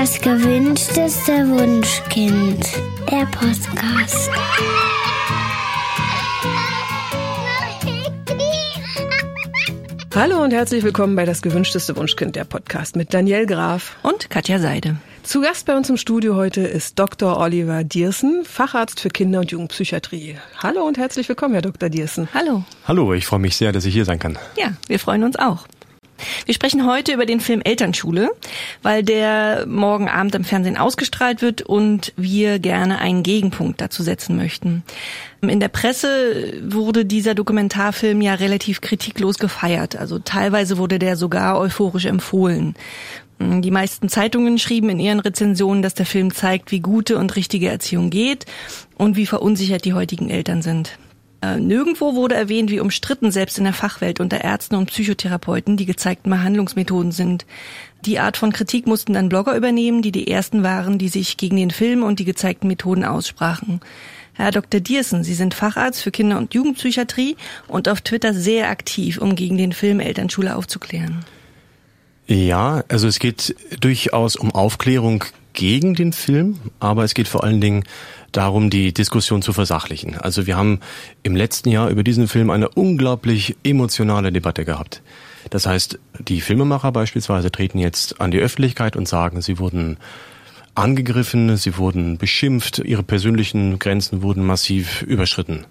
Das gewünschteste Wunschkind. Der Podcast. Hallo und herzlich willkommen bei Das gewünschteste Wunschkind, der Podcast mit Daniel Graf und Katja Seide. Zu Gast bei uns im Studio heute ist Dr. Oliver Diersen, Facharzt für Kinder- und Jugendpsychiatrie. Hallo und herzlich willkommen, Herr Dr. Diersen. Hallo. Hallo, ich freue mich sehr, dass ich hier sein kann. Ja, wir freuen uns auch. Wir sprechen heute über den Film Elternschule, weil der morgen Abend im Fernsehen ausgestrahlt wird und wir gerne einen Gegenpunkt dazu setzen möchten. In der Presse wurde dieser Dokumentarfilm ja relativ kritiklos gefeiert. Also teilweise wurde der sogar euphorisch empfohlen. Die meisten Zeitungen schrieben in ihren Rezensionen, dass der Film zeigt, wie gute und richtige Erziehung geht und wie verunsichert die heutigen Eltern sind. Äh, nirgendwo wurde erwähnt, wie umstritten selbst in der Fachwelt unter Ärzten und Psychotherapeuten die gezeigten Behandlungsmethoden sind. Die Art von Kritik mussten dann Blogger übernehmen, die die ersten waren, die sich gegen den Film und die gezeigten Methoden aussprachen. Herr Dr. Diersen, Sie sind Facharzt für Kinder- und Jugendpsychiatrie und auf Twitter sehr aktiv, um gegen den Film Elternschule aufzuklären. Ja, also es geht durchaus um Aufklärung gegen den Film, aber es geht vor allen Dingen darum, die Diskussion zu versachlichen. Also wir haben im letzten Jahr über diesen Film eine unglaublich emotionale Debatte gehabt. Das heißt, die Filmemacher beispielsweise treten jetzt an die Öffentlichkeit und sagen, sie wurden angegriffen, sie wurden beschimpft, ihre persönlichen Grenzen wurden massiv überschritten.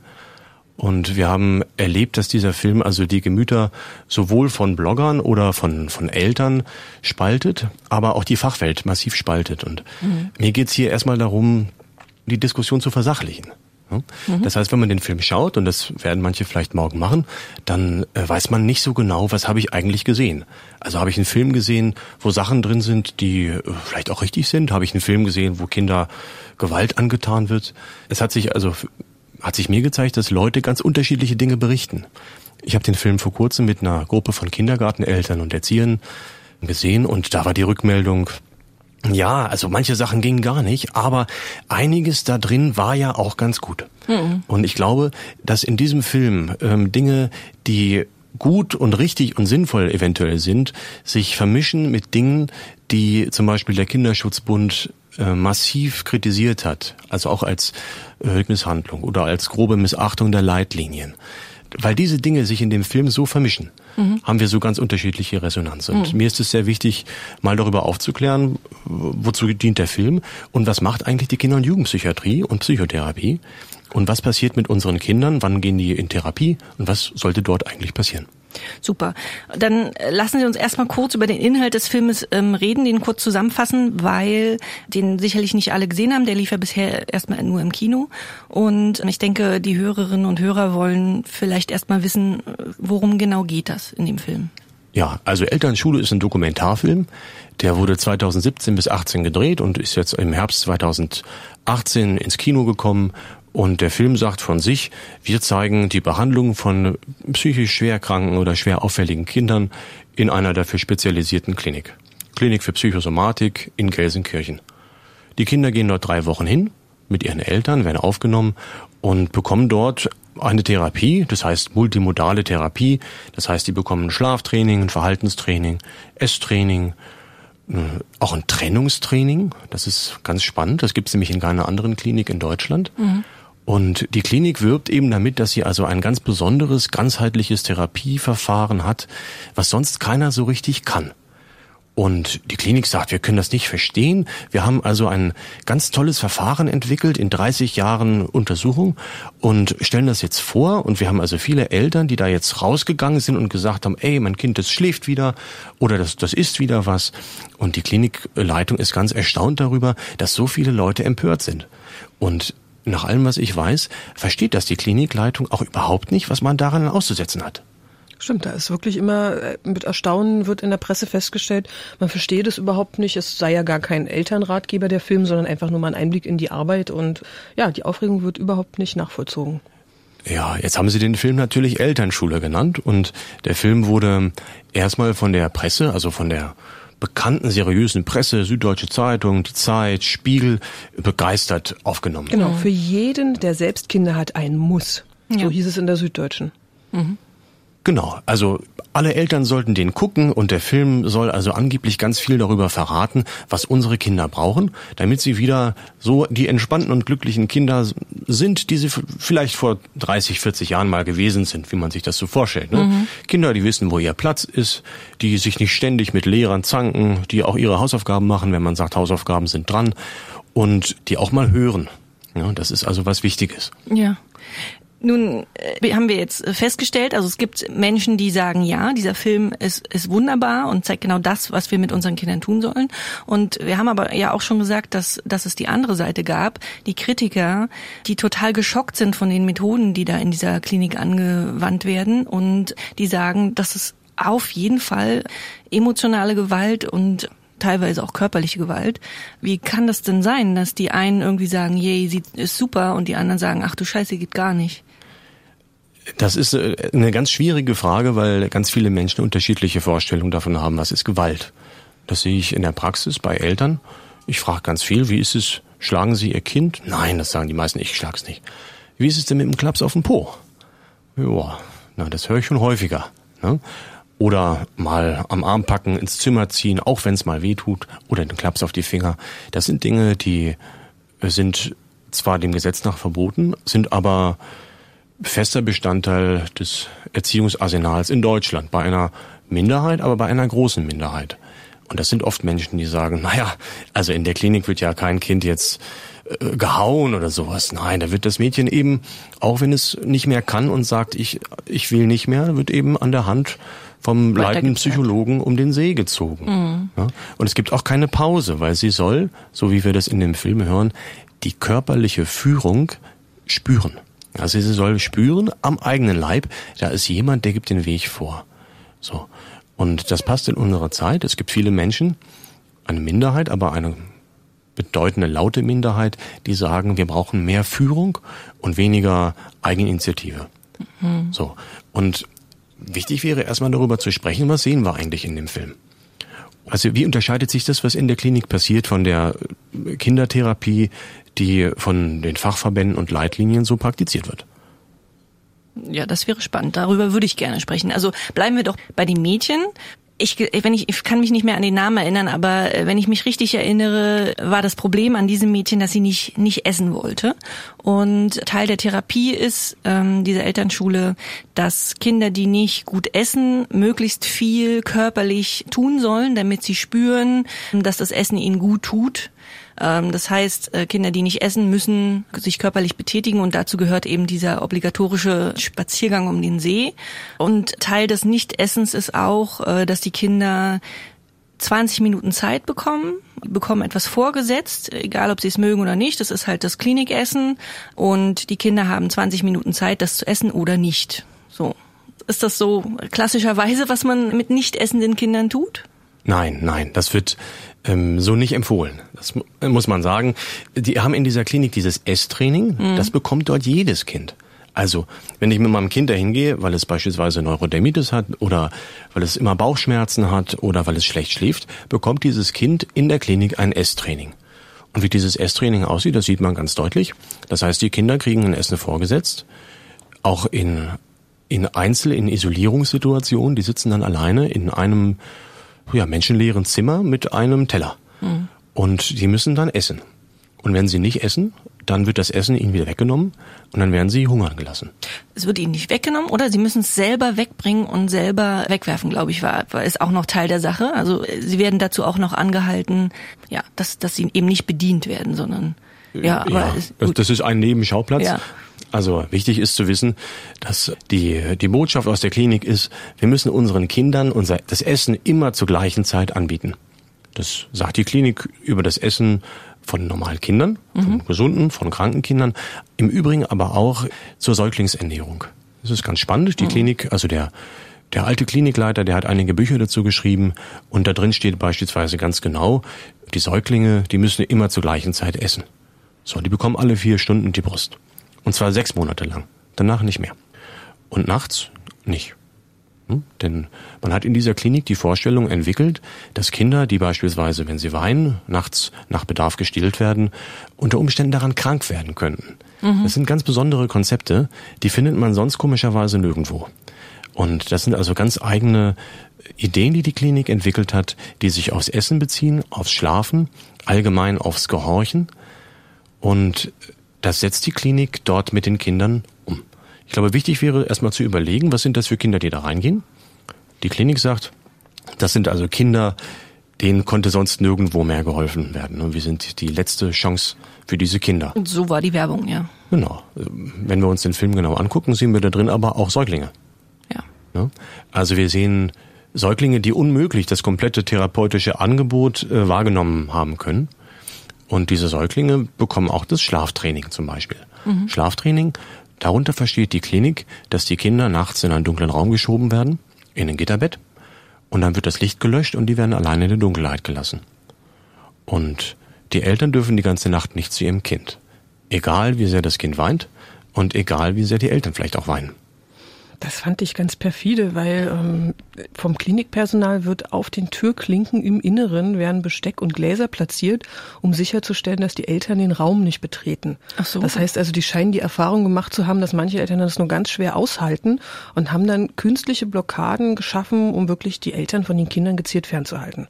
Und wir haben erlebt, dass dieser Film also die Gemüter sowohl von Bloggern oder von, von Eltern spaltet, aber auch die Fachwelt massiv spaltet. Und mhm. mir geht's hier erstmal darum, die Diskussion zu versachlichen. Mhm. Das heißt, wenn man den Film schaut, und das werden manche vielleicht morgen machen, dann äh, weiß man nicht so genau, was habe ich eigentlich gesehen. Also habe ich einen Film gesehen, wo Sachen drin sind, die äh, vielleicht auch richtig sind? Habe ich einen Film gesehen, wo Kinder Gewalt angetan wird? Es hat sich also hat sich mir gezeigt, dass Leute ganz unterschiedliche Dinge berichten. Ich habe den Film vor kurzem mit einer Gruppe von Kindergarteneltern und Erziehern gesehen und da war die Rückmeldung, ja, also manche Sachen gingen gar nicht, aber einiges da drin war ja auch ganz gut. Mhm. Und ich glaube, dass in diesem Film ähm, Dinge, die gut und richtig und sinnvoll eventuell sind, sich vermischen mit Dingen, die zum Beispiel der Kinderschutzbund äh, massiv kritisiert hat, also auch als äh, Misshandlung oder als grobe Missachtung der Leitlinien. Weil diese Dinge sich in dem Film so vermischen, mhm. haben wir so ganz unterschiedliche Resonanz. Und mhm. mir ist es sehr wichtig, mal darüber aufzuklären, wozu dient der Film und was macht eigentlich die Kinder- und Jugendpsychiatrie und Psychotherapie und was passiert mit unseren Kindern, wann gehen die in Therapie und was sollte dort eigentlich passieren. Super. Dann lassen Sie uns erstmal kurz über den Inhalt des Filmes ähm, reden, den kurz zusammenfassen, weil den sicherlich nicht alle gesehen haben. Der lief ja bisher erstmal nur im Kino. Und ich denke, die Hörerinnen und Hörer wollen vielleicht erstmal wissen, worum genau geht das in dem Film. Ja, also Elternschule ist ein Dokumentarfilm. Der wurde 2017 bis 18 gedreht und ist jetzt im Herbst 2018 ins Kino gekommen und der Film sagt von sich, wir zeigen die Behandlung von psychisch schwerkranken oder schwer auffälligen Kindern in einer dafür spezialisierten Klinik. Klinik für Psychosomatik in Gelsenkirchen. Die Kinder gehen dort drei Wochen hin mit ihren Eltern, werden aufgenommen und bekommen dort eine Therapie, das heißt multimodale Therapie. Das heißt, die bekommen Schlaftraining, ein Verhaltenstraining, Esstraining, äh, auch ein Trennungstraining. Das ist ganz spannend. Das gibt es nämlich in keiner anderen Klinik in Deutschland. Mhm. Und die Klinik wirbt eben damit, dass sie also ein ganz besonderes, ganzheitliches Therapieverfahren hat, was sonst keiner so richtig kann. Und die Klinik sagt, wir können das nicht verstehen. Wir haben also ein ganz tolles Verfahren entwickelt in 30 Jahren Untersuchung und stellen das jetzt vor. Und wir haben also viele Eltern, die da jetzt rausgegangen sind und gesagt haben, ey, mein Kind, das schläft wieder oder das, das ist wieder was. Und die Klinikleitung ist ganz erstaunt darüber, dass so viele Leute empört sind. Und nach allem, was ich weiß, versteht das die Klinikleitung auch überhaupt nicht, was man daran auszusetzen hat. Stimmt, da ist wirklich immer äh, mit Erstaunen wird in der Presse festgestellt, man versteht es überhaupt nicht. Es sei ja gar kein Elternratgeber der Film, sondern einfach nur mal ein Einblick in die Arbeit und ja, die Aufregung wird überhaupt nicht nachvollzogen. Ja, jetzt haben sie den Film natürlich Elternschule genannt und der Film wurde erstmal von der Presse, also von der bekannten seriösen Presse, Süddeutsche Zeitung, die Zeit, Spiegel, begeistert aufgenommen. Genau, für jeden, der selbst Kinder hat, ein Muss. So hieß es in der Süddeutschen. Mhm. Genau, also alle Eltern sollten den gucken und der Film soll also angeblich ganz viel darüber verraten, was unsere Kinder brauchen, damit sie wieder so die entspannten und glücklichen Kinder sind, die sie vielleicht vor 30, 40 Jahren mal gewesen sind, wie man sich das so vorstellt. Ne? Mhm. Kinder, die wissen, wo ihr Platz ist, die sich nicht ständig mit Lehrern zanken, die auch ihre Hausaufgaben machen, wenn man sagt, Hausaufgaben sind dran und die auch mal hören. Ja, das ist also was Wichtiges. Ja. Nun äh, haben wir jetzt festgestellt, also es gibt Menschen, die sagen, ja, dieser Film ist, ist wunderbar und zeigt genau das, was wir mit unseren Kindern tun sollen. Und wir haben aber ja auch schon gesagt, dass, dass es die andere Seite gab, die Kritiker, die total geschockt sind von den Methoden, die da in dieser Klinik angewandt werden und die sagen, dass es auf jeden Fall emotionale Gewalt und teilweise auch körperliche Gewalt. Wie kann das denn sein, dass die einen irgendwie sagen, je, sie ist super und die anderen sagen, ach du Scheiße, geht gar nicht? Das ist äh, eine ganz schwierige Frage, weil ganz viele Menschen unterschiedliche Vorstellungen davon haben, was ist Gewalt. Das sehe ich in der Praxis bei Eltern. Ich frage ganz viel, wie ist es, schlagen Sie Ihr Kind? Nein, das sagen die meisten, ich schlag's nicht. Wie ist es denn mit dem Klaps auf dem Po? Ja, na, das höre ich schon häufiger. Ne? Oder mal am Arm packen, ins Zimmer ziehen, auch wenn es mal weh tut, oder den Klaps auf die Finger. Das sind Dinge, die sind zwar dem Gesetz nach verboten, sind aber fester Bestandteil des Erziehungsarsenals in Deutschland. Bei einer Minderheit, aber bei einer großen Minderheit. Und das sind oft Menschen, die sagen, naja, also in der Klinik wird ja kein Kind jetzt äh, gehauen oder sowas. Nein, da wird das Mädchen eben, auch wenn es nicht mehr kann und sagt, ich, ich will nicht mehr, wird eben an der Hand vom leitenden Psychologen um den See gezogen. Mhm. Ja? Und es gibt auch keine Pause, weil sie soll, so wie wir das in dem Film hören, die körperliche Führung spüren. Also sie soll spüren am eigenen Leib, da ist jemand, der gibt den Weg vor. So. Und das passt in unsere Zeit. Es gibt viele Menschen, eine Minderheit, aber eine bedeutende laute Minderheit, die sagen, wir brauchen mehr Führung und weniger Eigeninitiative. Mhm. So. Und wichtig wäre erstmal darüber zu sprechen, was sehen wir eigentlich in dem Film? Also wie unterscheidet sich das, was in der Klinik passiert, von der Kindertherapie, die von den Fachverbänden und Leitlinien so praktiziert wird. Ja, das wäre spannend. Darüber würde ich gerne sprechen. Also bleiben wir doch bei den Mädchen ich, wenn ich, ich kann mich nicht mehr an den Namen erinnern, aber äh, wenn ich mich richtig erinnere, war das Problem an diesem Mädchen, dass sie nicht nicht essen wollte. Und Teil der Therapie ist ähm, dieser Elternschule, dass Kinder, die nicht gut essen, möglichst viel körperlich tun sollen, damit sie spüren, dass das Essen ihnen gut tut. Ähm, das heißt, äh, Kinder, die nicht essen, müssen sich körperlich betätigen und dazu gehört eben dieser obligatorische Spaziergang um den See. Und Teil des Nichtessens ist auch, äh, dass die Kinder 20 Minuten Zeit bekommen, bekommen etwas vorgesetzt, egal ob sie es mögen oder nicht. Das ist halt das Klinikessen und die Kinder haben 20 Minuten Zeit, das zu essen oder nicht. So. Ist das so klassischerweise, was man mit nicht essenden Kindern tut? Nein, nein, das wird ähm, so nicht empfohlen. Das muss man sagen. Die haben in dieser Klinik dieses Esstraining, mhm. das bekommt dort jedes Kind. Also, wenn ich mit meinem Kind dahin gehe, weil es beispielsweise Neurodermitis hat oder weil es immer Bauchschmerzen hat oder weil es schlecht schläft, bekommt dieses Kind in der Klinik ein Esstraining. Und wie dieses Esstraining aussieht, das sieht man ganz deutlich. Das heißt, die Kinder kriegen ein Essen vorgesetzt, auch in, in Einzel-, in Isolierungssituationen. Die sitzen dann alleine in einem ja, menschenleeren Zimmer mit einem Teller. Mhm. Und die müssen dann essen. Und wenn sie nicht essen, dann wird das Essen ihnen wieder weggenommen und dann werden sie hungern gelassen. Es wird ihnen nicht weggenommen oder sie müssen es selber wegbringen und selber wegwerfen, glaube ich, war, ist auch noch Teil der Sache. Also sie werden dazu auch noch angehalten, ja, dass, dass sie eben nicht bedient werden, sondern ja, aber ja, ist das ist ein Nebenschauplatz. Ja. Also wichtig ist zu wissen, dass die, die Botschaft aus der Klinik ist, wir müssen unseren Kindern unser, das Essen immer zur gleichen Zeit anbieten. Das sagt die Klinik über das Essen von normalen Kindern, mhm. von gesunden, von kranken Kindern, im Übrigen aber auch zur Säuglingsernährung. Das ist ganz spannend. Die mhm. Klinik, also der, der alte Klinikleiter, der hat einige Bücher dazu geschrieben und da drin steht beispielsweise ganz genau, die Säuglinge, die müssen immer zur gleichen Zeit essen. So, die bekommen alle vier Stunden die Brust. Und zwar sechs Monate lang. Danach nicht mehr. Und nachts nicht. Hm? Denn man hat in dieser Klinik die Vorstellung entwickelt, dass Kinder, die beispielsweise, wenn sie weinen, nachts nach Bedarf gestillt werden, unter Umständen daran krank werden könnten. Mhm. Das sind ganz besondere Konzepte, die findet man sonst komischerweise nirgendwo. Und das sind also ganz eigene Ideen, die die Klinik entwickelt hat, die sich aufs Essen beziehen, aufs Schlafen, allgemein aufs Gehorchen. Und das setzt die Klinik dort mit den Kindern um. Ich glaube, wichtig wäre erstmal zu überlegen, was sind das für Kinder, die da reingehen. Die Klinik sagt, das sind also Kinder, denen konnte sonst nirgendwo mehr geholfen werden. Und wir sind die letzte Chance für diese Kinder. Und so war die Werbung, ja. Genau. Wenn wir uns den Film genau angucken, sehen wir da drin aber auch Säuglinge. Ja. Also wir sehen Säuglinge, die unmöglich das komplette therapeutische Angebot äh, wahrgenommen haben können. Und diese Säuglinge bekommen auch das Schlaftraining zum Beispiel. Mhm. Schlaftraining, darunter versteht die Klinik, dass die Kinder nachts in einen dunklen Raum geschoben werden, in ein Gitterbett, und dann wird das Licht gelöscht und die werden alleine in der Dunkelheit gelassen. Und die Eltern dürfen die ganze Nacht nicht zu ihrem Kind. Egal wie sehr das Kind weint und egal wie sehr die Eltern vielleicht auch weinen. Das fand ich ganz perfide, weil ähm, vom Klinikpersonal wird auf den Türklinken im Inneren werden Besteck und Gläser platziert, um sicherzustellen, dass die Eltern den Raum nicht betreten. Ach so. Das heißt also, die scheinen die Erfahrung gemacht zu haben, dass manche Eltern das nur ganz schwer aushalten und haben dann künstliche Blockaden geschaffen, um wirklich die Eltern von den Kindern gezielt fernzuhalten.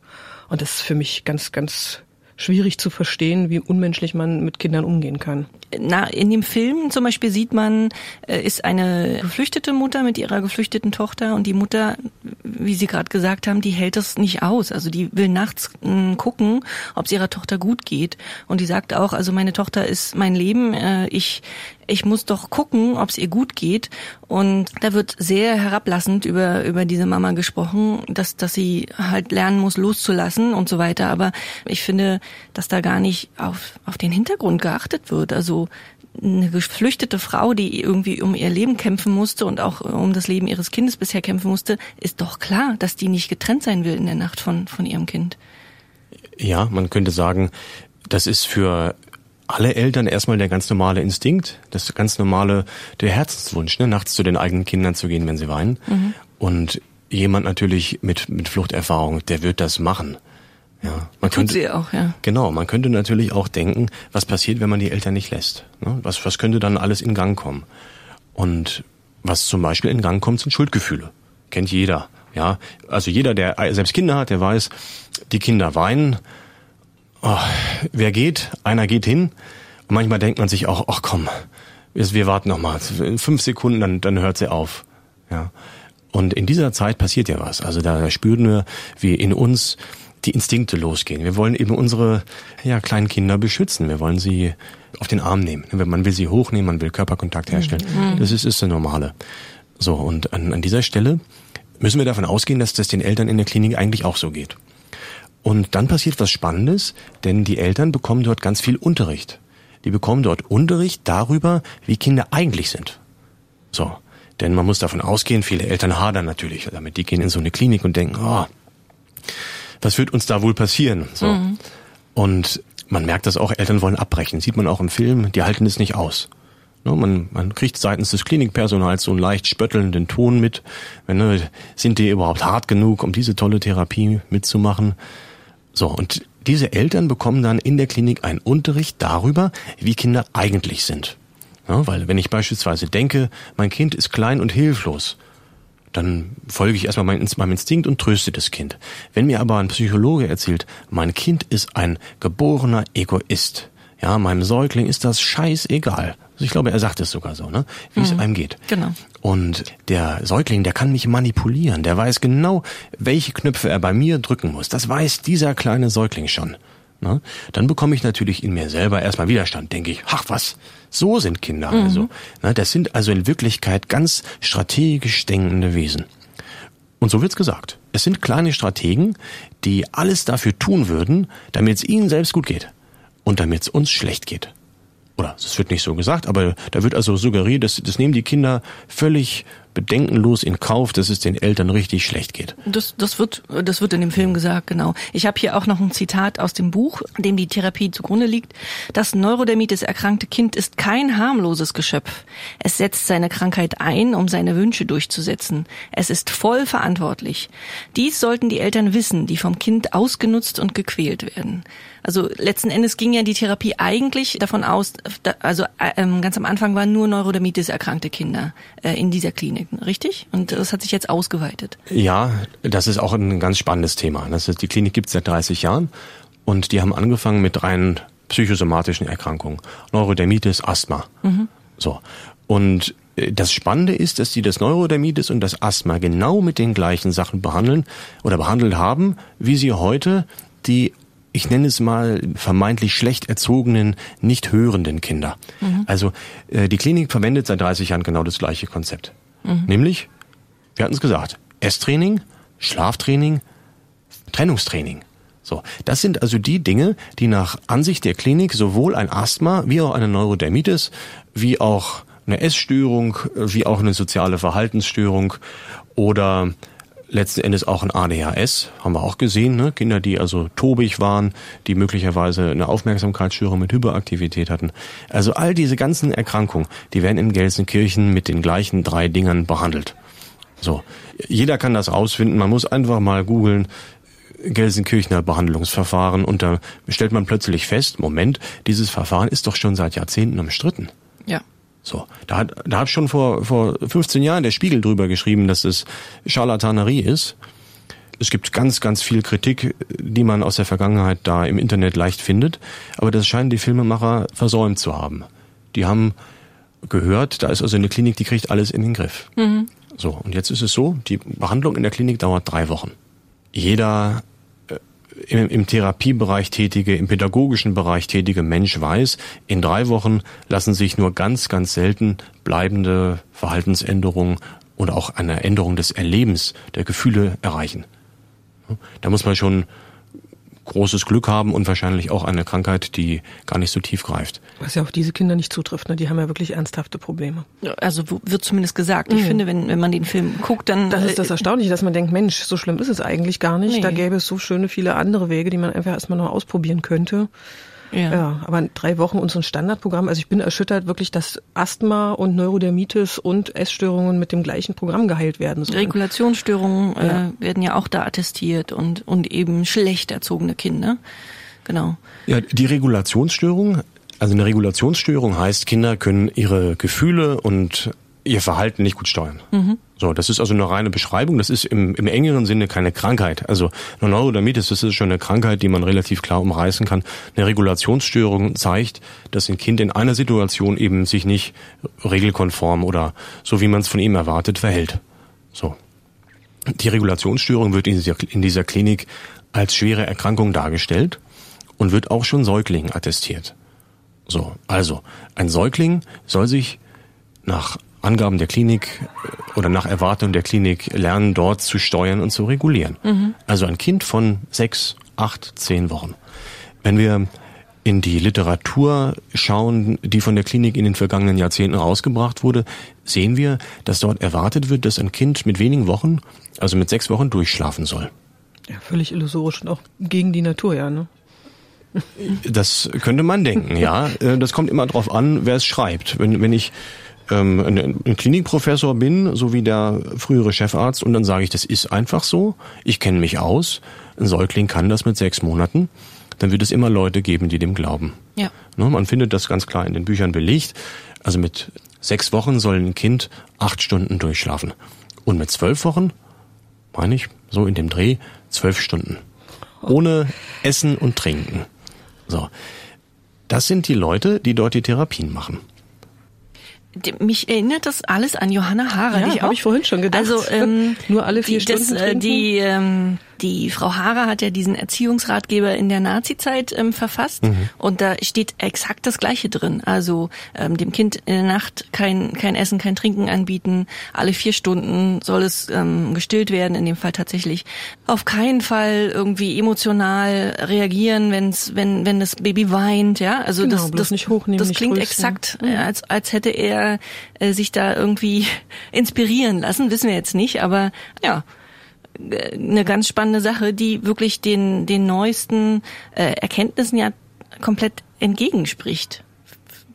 Und das ist für mich ganz, ganz schwierig zu verstehen, wie unmenschlich man mit Kindern umgehen kann. Na, in dem Film zum Beispiel sieht man, äh, ist eine geflüchtete Mutter mit ihrer geflüchteten Tochter und die Mutter, wie Sie gerade gesagt haben, die hält das nicht aus. Also die will nachts äh, gucken, ob es ihrer Tochter gut geht. Und die sagt auch, also meine Tochter ist mein Leben, äh, ich ich muss doch gucken, ob es ihr gut geht. Und da wird sehr herablassend über, über diese Mama gesprochen, dass, dass sie halt lernen muss, loszulassen und so weiter. Aber ich finde, dass da gar nicht auf, auf den Hintergrund geachtet wird. Also eine geflüchtete Frau, die irgendwie um ihr Leben kämpfen musste und auch um das Leben ihres Kindes bisher kämpfen musste, ist doch klar, dass die nicht getrennt sein will in der Nacht von, von ihrem Kind. Ja, man könnte sagen, das ist für alle Eltern erstmal der ganz normale Instinkt, das ganz normale, der Herzenswunsch, ne, nachts zu den eigenen Kindern zu gehen, wenn sie weinen. Mhm. Und jemand natürlich mit, mit Fluchterfahrung, der wird das machen. Ja, man Tut könnte, sie auch, ja. Genau, man könnte natürlich auch denken, was passiert, wenn man die Eltern nicht lässt. Ne? Was, was könnte dann alles in Gang kommen? Und was zum Beispiel in Gang kommt, sind Schuldgefühle. Kennt jeder. Ja, also jeder, der selbst Kinder hat, der weiß, die Kinder weinen, oh, wer geht? Einer geht hin. Und manchmal denkt man sich auch, ach komm, wir warten noch mal. In fünf Sekunden, dann, dann hört sie auf. Ja. Und in dieser Zeit passiert ja was. Also da spüren wir, wie in uns die Instinkte losgehen. Wir wollen eben unsere ja, kleinen Kinder beschützen. Wir wollen sie auf den Arm nehmen. Man will sie hochnehmen, man will Körperkontakt herstellen. Mhm. Das ist, ist das Normale. So, und an, an dieser Stelle müssen wir davon ausgehen, dass das den Eltern in der Klinik eigentlich auch so geht. Und dann passiert was Spannendes, denn die Eltern bekommen dort ganz viel Unterricht. Die bekommen dort Unterricht darüber, wie Kinder eigentlich sind. So. Denn man muss davon ausgehen, viele Eltern hadern natürlich damit. Die gehen in so eine Klinik und denken, oh, was wird uns da wohl passieren? So. Mhm. Und man merkt das auch, Eltern wollen abbrechen. Sieht man auch im Film, die halten es nicht aus. Ne, man, man kriegt seitens des Klinikpersonals so einen leicht spöttelnden Ton mit. Wenn, ne, sind die überhaupt hart genug, um diese tolle Therapie mitzumachen? So, und diese Eltern bekommen dann in der Klinik einen Unterricht darüber, wie Kinder eigentlich sind. Ja, weil wenn ich beispielsweise denke, mein Kind ist klein und hilflos, dann folge ich erstmal meinem Instinkt und tröste das Kind. Wenn mir aber ein Psychologe erzählt, mein Kind ist ein geborener Egoist, ja, meinem Säugling ist das scheißegal. Also ich glaube, er sagt es sogar so, ne? Wie mhm. es einem geht. Genau. Und der Säugling, der kann mich manipulieren. Der weiß genau, welche Knöpfe er bei mir drücken muss. Das weiß dieser kleine Säugling schon. Ne? Dann bekomme ich natürlich in mir selber erstmal Widerstand. Denke ich, ach was, so sind Kinder mhm. also. Ne? Das sind also in Wirklichkeit ganz strategisch denkende Wesen. Und so wird's gesagt. Es sind kleine Strategen, die alles dafür tun würden, damit es ihnen selbst gut geht und damit es uns schlecht geht. Oder es wird nicht so gesagt, aber da wird also suggeriert, dass das nehmen die Kinder völlig bedenkenlos in Kauf, dass es den Eltern richtig schlecht geht. Das, das wird, das wird in dem Film gesagt, genau. Ich habe hier auch noch ein Zitat aus dem Buch, dem die Therapie zugrunde liegt. Das Neurodermitis erkrankte Kind ist kein harmloses Geschöpf. Es setzt seine Krankheit ein, um seine Wünsche durchzusetzen. Es ist voll verantwortlich. Dies sollten die Eltern wissen, die vom Kind ausgenutzt und gequält werden. Also letzten Endes ging ja die Therapie eigentlich davon aus, also äh, ganz am Anfang waren nur Neurodermitis erkrankte Kinder äh, in dieser Klinik. Kliniken, richtig? Und das hat sich jetzt ausgeweitet. Ja, das ist auch ein ganz spannendes Thema. Das ist, die Klinik gibt es seit 30 Jahren und die haben angefangen mit rein psychosomatischen Erkrankungen. Neurodermitis, Asthma. Mhm. So. Und äh, das Spannende ist, dass die das Neurodermitis und das Asthma genau mit den gleichen Sachen behandeln oder behandelt haben, wie sie heute die ich nenne es mal vermeintlich schlecht erzogenen, nicht hörenden Kinder. Mhm. Also äh, die Klinik verwendet seit 30 Jahren genau das gleiche Konzept. Mhm. Nämlich, wir hatten es gesagt, Esstraining, Schlaftraining, Trennungstraining. So, das sind also die Dinge, die nach Ansicht der Klinik sowohl ein Asthma wie auch eine Neurodermitis, wie auch eine Essstörung, wie auch eine soziale Verhaltensstörung oder letzten Endes auch ein ADHS, haben wir auch gesehen, ne? Kinder, die also tobig waren, die möglicherweise eine Aufmerksamkeitsstörung mit Hyperaktivität hatten. Also all diese ganzen Erkrankungen, die werden in Gelsenkirchen mit den gleichen drei Dingern behandelt. So, jeder kann das ausfinden, man muss einfach mal googeln, Gelsenkirchener Behandlungsverfahren und da stellt man plötzlich fest, Moment, dieses Verfahren ist doch schon seit Jahrzehnten umstritten. Ja. So, da hat, da hat schon vor, vor 15 Jahren der Spiegel drüber geschrieben, dass es Charlatanerie ist. Es gibt ganz, ganz viel Kritik, die man aus der Vergangenheit da im Internet leicht findet. Aber das scheinen die Filmemacher versäumt zu haben. Die haben gehört, da ist also eine Klinik, die kriegt alles in den Griff. Mhm. So, und jetzt ist es so, die Behandlung in der Klinik dauert drei Wochen. Jeder im, im Therapiebereich tätige, im pädagogischen Bereich tätige Mensch weiß, in drei Wochen lassen sich nur ganz, ganz selten bleibende Verhaltensänderungen oder auch eine Änderung des Erlebens, der Gefühle erreichen. Da muss man schon großes Glück haben und wahrscheinlich auch eine Krankheit, die gar nicht so tief greift. Was ja auf diese Kinder nicht zutrifft, ne? die haben ja wirklich ernsthafte Probleme. Also wird zumindest gesagt. Ich mhm. finde, wenn, wenn man den Film guckt, dann... Das ist das äh, Erstaunliche, dass man denkt, Mensch, so schlimm ist es eigentlich gar nicht. Nee. Da gäbe es so schöne viele andere Wege, die man einfach erstmal noch ausprobieren könnte. Ja. ja, aber drei Wochen und so ein Standardprogramm. Also ich bin erschüttert wirklich, dass Asthma und Neurodermitis und Essstörungen mit dem gleichen Programm geheilt werden sollen. Regulationsstörungen äh, ja. äh, werden ja auch da attestiert und, und eben schlecht erzogene Kinder. Genau. Ja, die Regulationsstörung, also eine Regulationsstörung heißt, Kinder können ihre Gefühle und ihr Verhalten nicht gut steuern. Mhm. So, das ist also eine reine Beschreibung. Das ist im, im engeren Sinne keine Krankheit. Also eine Neurodermitis, das ist schon eine Krankheit, die man relativ klar umreißen kann. Eine Regulationsstörung zeigt, dass ein Kind in einer Situation eben sich nicht regelkonform oder so wie man es von ihm erwartet verhält. So. Die Regulationsstörung wird in dieser, in dieser Klinik als schwere Erkrankung dargestellt und wird auch schon Säuglingen attestiert. So, also ein Säugling soll sich nach Angaben der Klinik äh, oder nach Erwartung der Klinik lernen, dort zu steuern und zu regulieren. Mhm. Also ein Kind von sechs, acht, zehn Wochen. Wenn wir in die Literatur schauen, die von der Klinik in den vergangenen Jahrzehnten rausgebracht wurde, sehen wir, dass dort erwartet wird, dass ein Kind mit wenigen Wochen, also mit sechs Wochen, durchschlafen soll. Ja, völlig illusorisch und auch gegen die Natur, ja, ne? Das könnte man denken, ja. Äh, das kommt immer darauf an, wer es schreibt. Wenn, wenn ich ähm, ein, Klinikprofessor bin, so wie der frühere Chefarzt, und dann sage ich, das ist einfach so, ich kenne mich aus, ein Säugling kann das mit sechs Monaten, dann wird es immer Leute geben, die dem glauben. Ja. Ne, man findet das ganz klar in den Büchern belegt. Also mit sechs Wochen soll ein Kind acht Stunden durchschlafen. Und mit zwölf Wochen, meine ich, so in dem Dreh, zwölf Stunden. Ohne Essen und Trinken. So. Das sind die Leute, die dort die Therapien machen mich erinnert das alles an Johanna Hara. Ja, habe ich vorhin schon gedacht. Also ähm, nur alle vier die, Stunden das, äh, Die ähm, die Frau Hara hat ja diesen Erziehungsratgeber in der Nazi-Zeit ähm, verfasst mhm. und da steht exakt das Gleiche drin. Also ähm, dem Kind in der Nacht kein, kein Essen, kein Trinken anbieten. Alle vier Stunden soll es ähm, gestillt werden, in dem Fall tatsächlich. Auf keinen Fall irgendwie emotional reagieren, wenn's, wenn, wenn das Baby weint. Ja, also genau, das, das, nicht hochnehmen, das klingt trösten. exakt, mhm. als, als hätte er äh, sich da irgendwie inspirieren lassen. Wissen wir jetzt nicht, aber ja, eine ganz spannende Sache, die wirklich den, den neuesten äh, Erkenntnissen ja komplett entgegenspricht,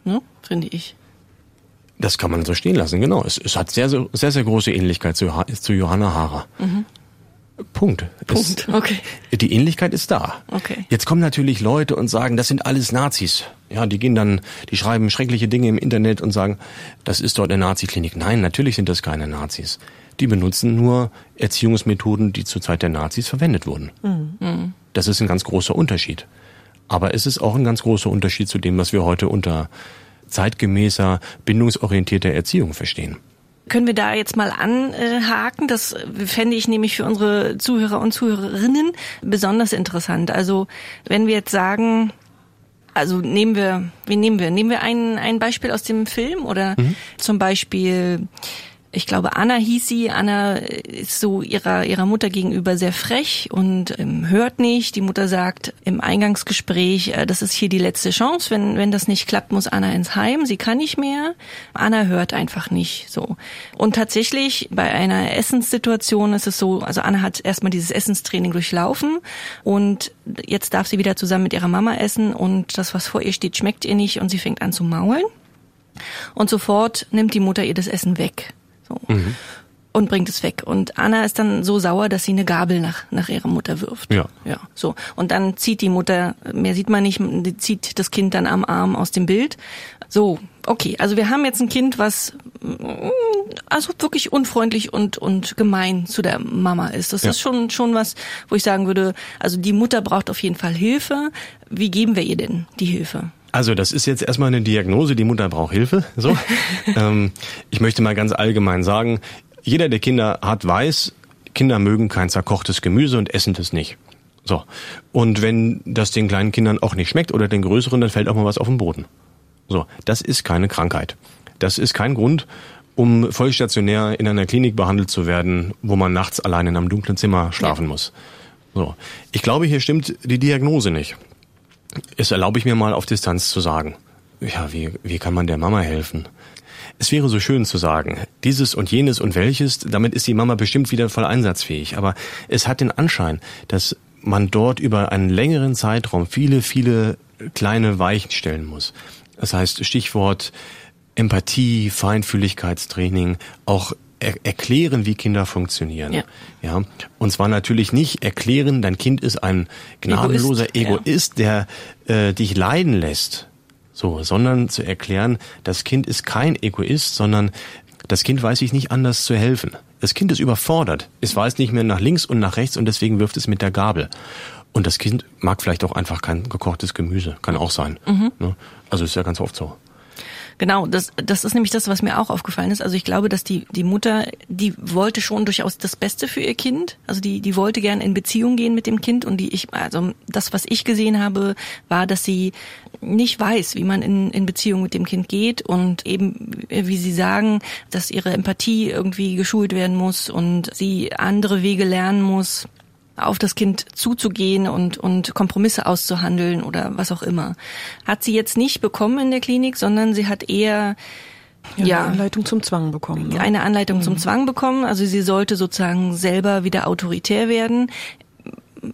ne? finde ich. Das kann man so stehen lassen, genau. Es, es hat sehr, sehr, sehr, große Ähnlichkeit zu, zu Johanna Hara. Mhm. Punkt. Punkt. Es, okay. Die Ähnlichkeit ist da. Okay. Jetzt kommen natürlich Leute und sagen, das sind alles Nazis. Ja, die gehen dann, die schreiben schreckliche Dinge im Internet und sagen, das ist dort eine Nazi-Klinik. Nein, natürlich sind das keine Nazis. Die benutzen nur Erziehungsmethoden, die zur Zeit der Nazis verwendet wurden. Mhm. Das ist ein ganz großer Unterschied. Aber es ist auch ein ganz großer Unterschied zu dem, was wir heute unter zeitgemäßer, bindungsorientierter Erziehung verstehen. Können wir da jetzt mal anhaken? Das fände ich nämlich für unsere Zuhörer und Zuhörerinnen besonders interessant. Also wenn wir jetzt sagen, also nehmen wir, wie nehmen wir? Nehmen wir ein, ein Beispiel aus dem Film oder mhm. zum Beispiel ich glaube, Anna hieß sie. Anna ist so ihrer, ihrer Mutter gegenüber sehr frech und ähm, hört nicht. Die Mutter sagt im Eingangsgespräch, äh, das ist hier die letzte Chance. Wenn, wenn das nicht klappt, muss Anna ins Heim. Sie kann nicht mehr. Anna hört einfach nicht so. Und tatsächlich bei einer Essenssituation ist es so, also Anna hat erstmal dieses Essenstraining durchlaufen und jetzt darf sie wieder zusammen mit ihrer Mama essen und das, was vor ihr steht, schmeckt ihr nicht und sie fängt an zu maulen. Und sofort nimmt die Mutter ihr das Essen weg. So. Mhm. Und bringt es weg. Und Anna ist dann so sauer, dass sie eine Gabel nach, nach ihrer Mutter wirft. Ja. Ja. So. Und dann zieht die Mutter, mehr sieht man nicht, zieht das Kind dann am Arm aus dem Bild. So, okay. Also wir haben jetzt ein Kind, was mm, also wirklich unfreundlich und, und gemein zu der Mama ist. Das ja. ist schon, schon was, wo ich sagen würde, also die Mutter braucht auf jeden Fall Hilfe. Wie geben wir ihr denn die Hilfe? Also das ist jetzt erstmal eine Diagnose, die Mutter braucht Hilfe. So, ähm, ich möchte mal ganz allgemein sagen: Jeder, der Kinder hat, weiß, Kinder mögen kein zerkochtes Gemüse und essen das nicht. So und wenn das den kleinen Kindern auch nicht schmeckt oder den größeren, dann fällt auch mal was auf den Boden. So, das ist keine Krankheit. Das ist kein Grund, um vollstationär in einer Klinik behandelt zu werden, wo man nachts allein in einem dunklen Zimmer schlafen ja. muss. So, ich glaube, hier stimmt die Diagnose nicht. Es erlaube ich mir mal auf Distanz zu sagen. Ja, wie, wie kann man der Mama helfen? Es wäre so schön zu sagen, dieses und jenes und welches, damit ist die Mama bestimmt wieder voll einsatzfähig. Aber es hat den Anschein, dass man dort über einen längeren Zeitraum viele, viele kleine Weichen stellen muss. Das heißt, Stichwort Empathie, Feinfühligkeitstraining, auch er erklären, wie Kinder funktionieren. Ja. ja. Und zwar natürlich nicht erklären, dein Kind ist ein gnadenloser Egoist, Egoist der äh, dich leiden lässt. So, sondern zu erklären, das Kind ist kein Egoist, sondern das Kind weiß sich nicht anders zu helfen. Das Kind ist überfordert. Es weiß nicht mehr nach links und nach rechts und deswegen wirft es mit der Gabel. Und das Kind mag vielleicht auch einfach kein gekochtes Gemüse. Kann auch sein. Mhm. Ne? Also ist ja ganz oft so. Genau, das, das ist nämlich das, was mir auch aufgefallen ist. Also ich glaube, dass die, die Mutter, die wollte schon durchaus das Beste für ihr Kind. Also die, die wollte gern in Beziehung gehen mit dem Kind und die ich, also das, was ich gesehen habe, war, dass sie nicht weiß, wie man in, in Beziehung mit dem Kind geht und eben, wie Sie sagen, dass ihre Empathie irgendwie geschult werden muss und sie andere Wege lernen muss, auf das Kind zuzugehen und, und Kompromisse auszuhandeln oder was auch immer. Hat sie jetzt nicht bekommen in der Klinik, sondern sie hat eher ja, ja, eine Anleitung zum Zwang bekommen. Ne? Eine Anleitung mhm. zum Zwang bekommen. Also sie sollte sozusagen selber wieder autoritär werden.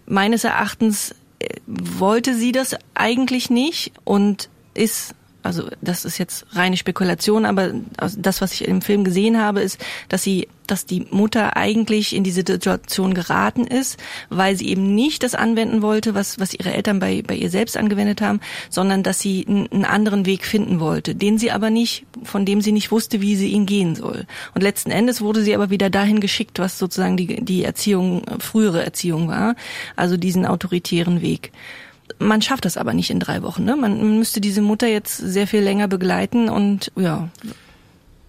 Meines Erachtens äh, wollte sie das eigentlich nicht und ist also das ist jetzt reine Spekulation, aber das, was ich im Film gesehen habe, ist, dass sie, dass die Mutter eigentlich in diese Situation geraten ist, weil sie eben nicht das anwenden wollte, was, was ihre Eltern bei, bei ihr selbst angewendet haben, sondern dass sie einen anderen Weg finden wollte, den sie aber nicht, von dem sie nicht wusste, wie sie ihn gehen soll. Und letzten Endes wurde sie aber wieder dahin geschickt, was sozusagen die, die Erziehung, frühere Erziehung war, also diesen autoritären Weg. Man schafft das aber nicht in drei Wochen. Ne? Man müsste diese Mutter jetzt sehr viel länger begleiten und ja.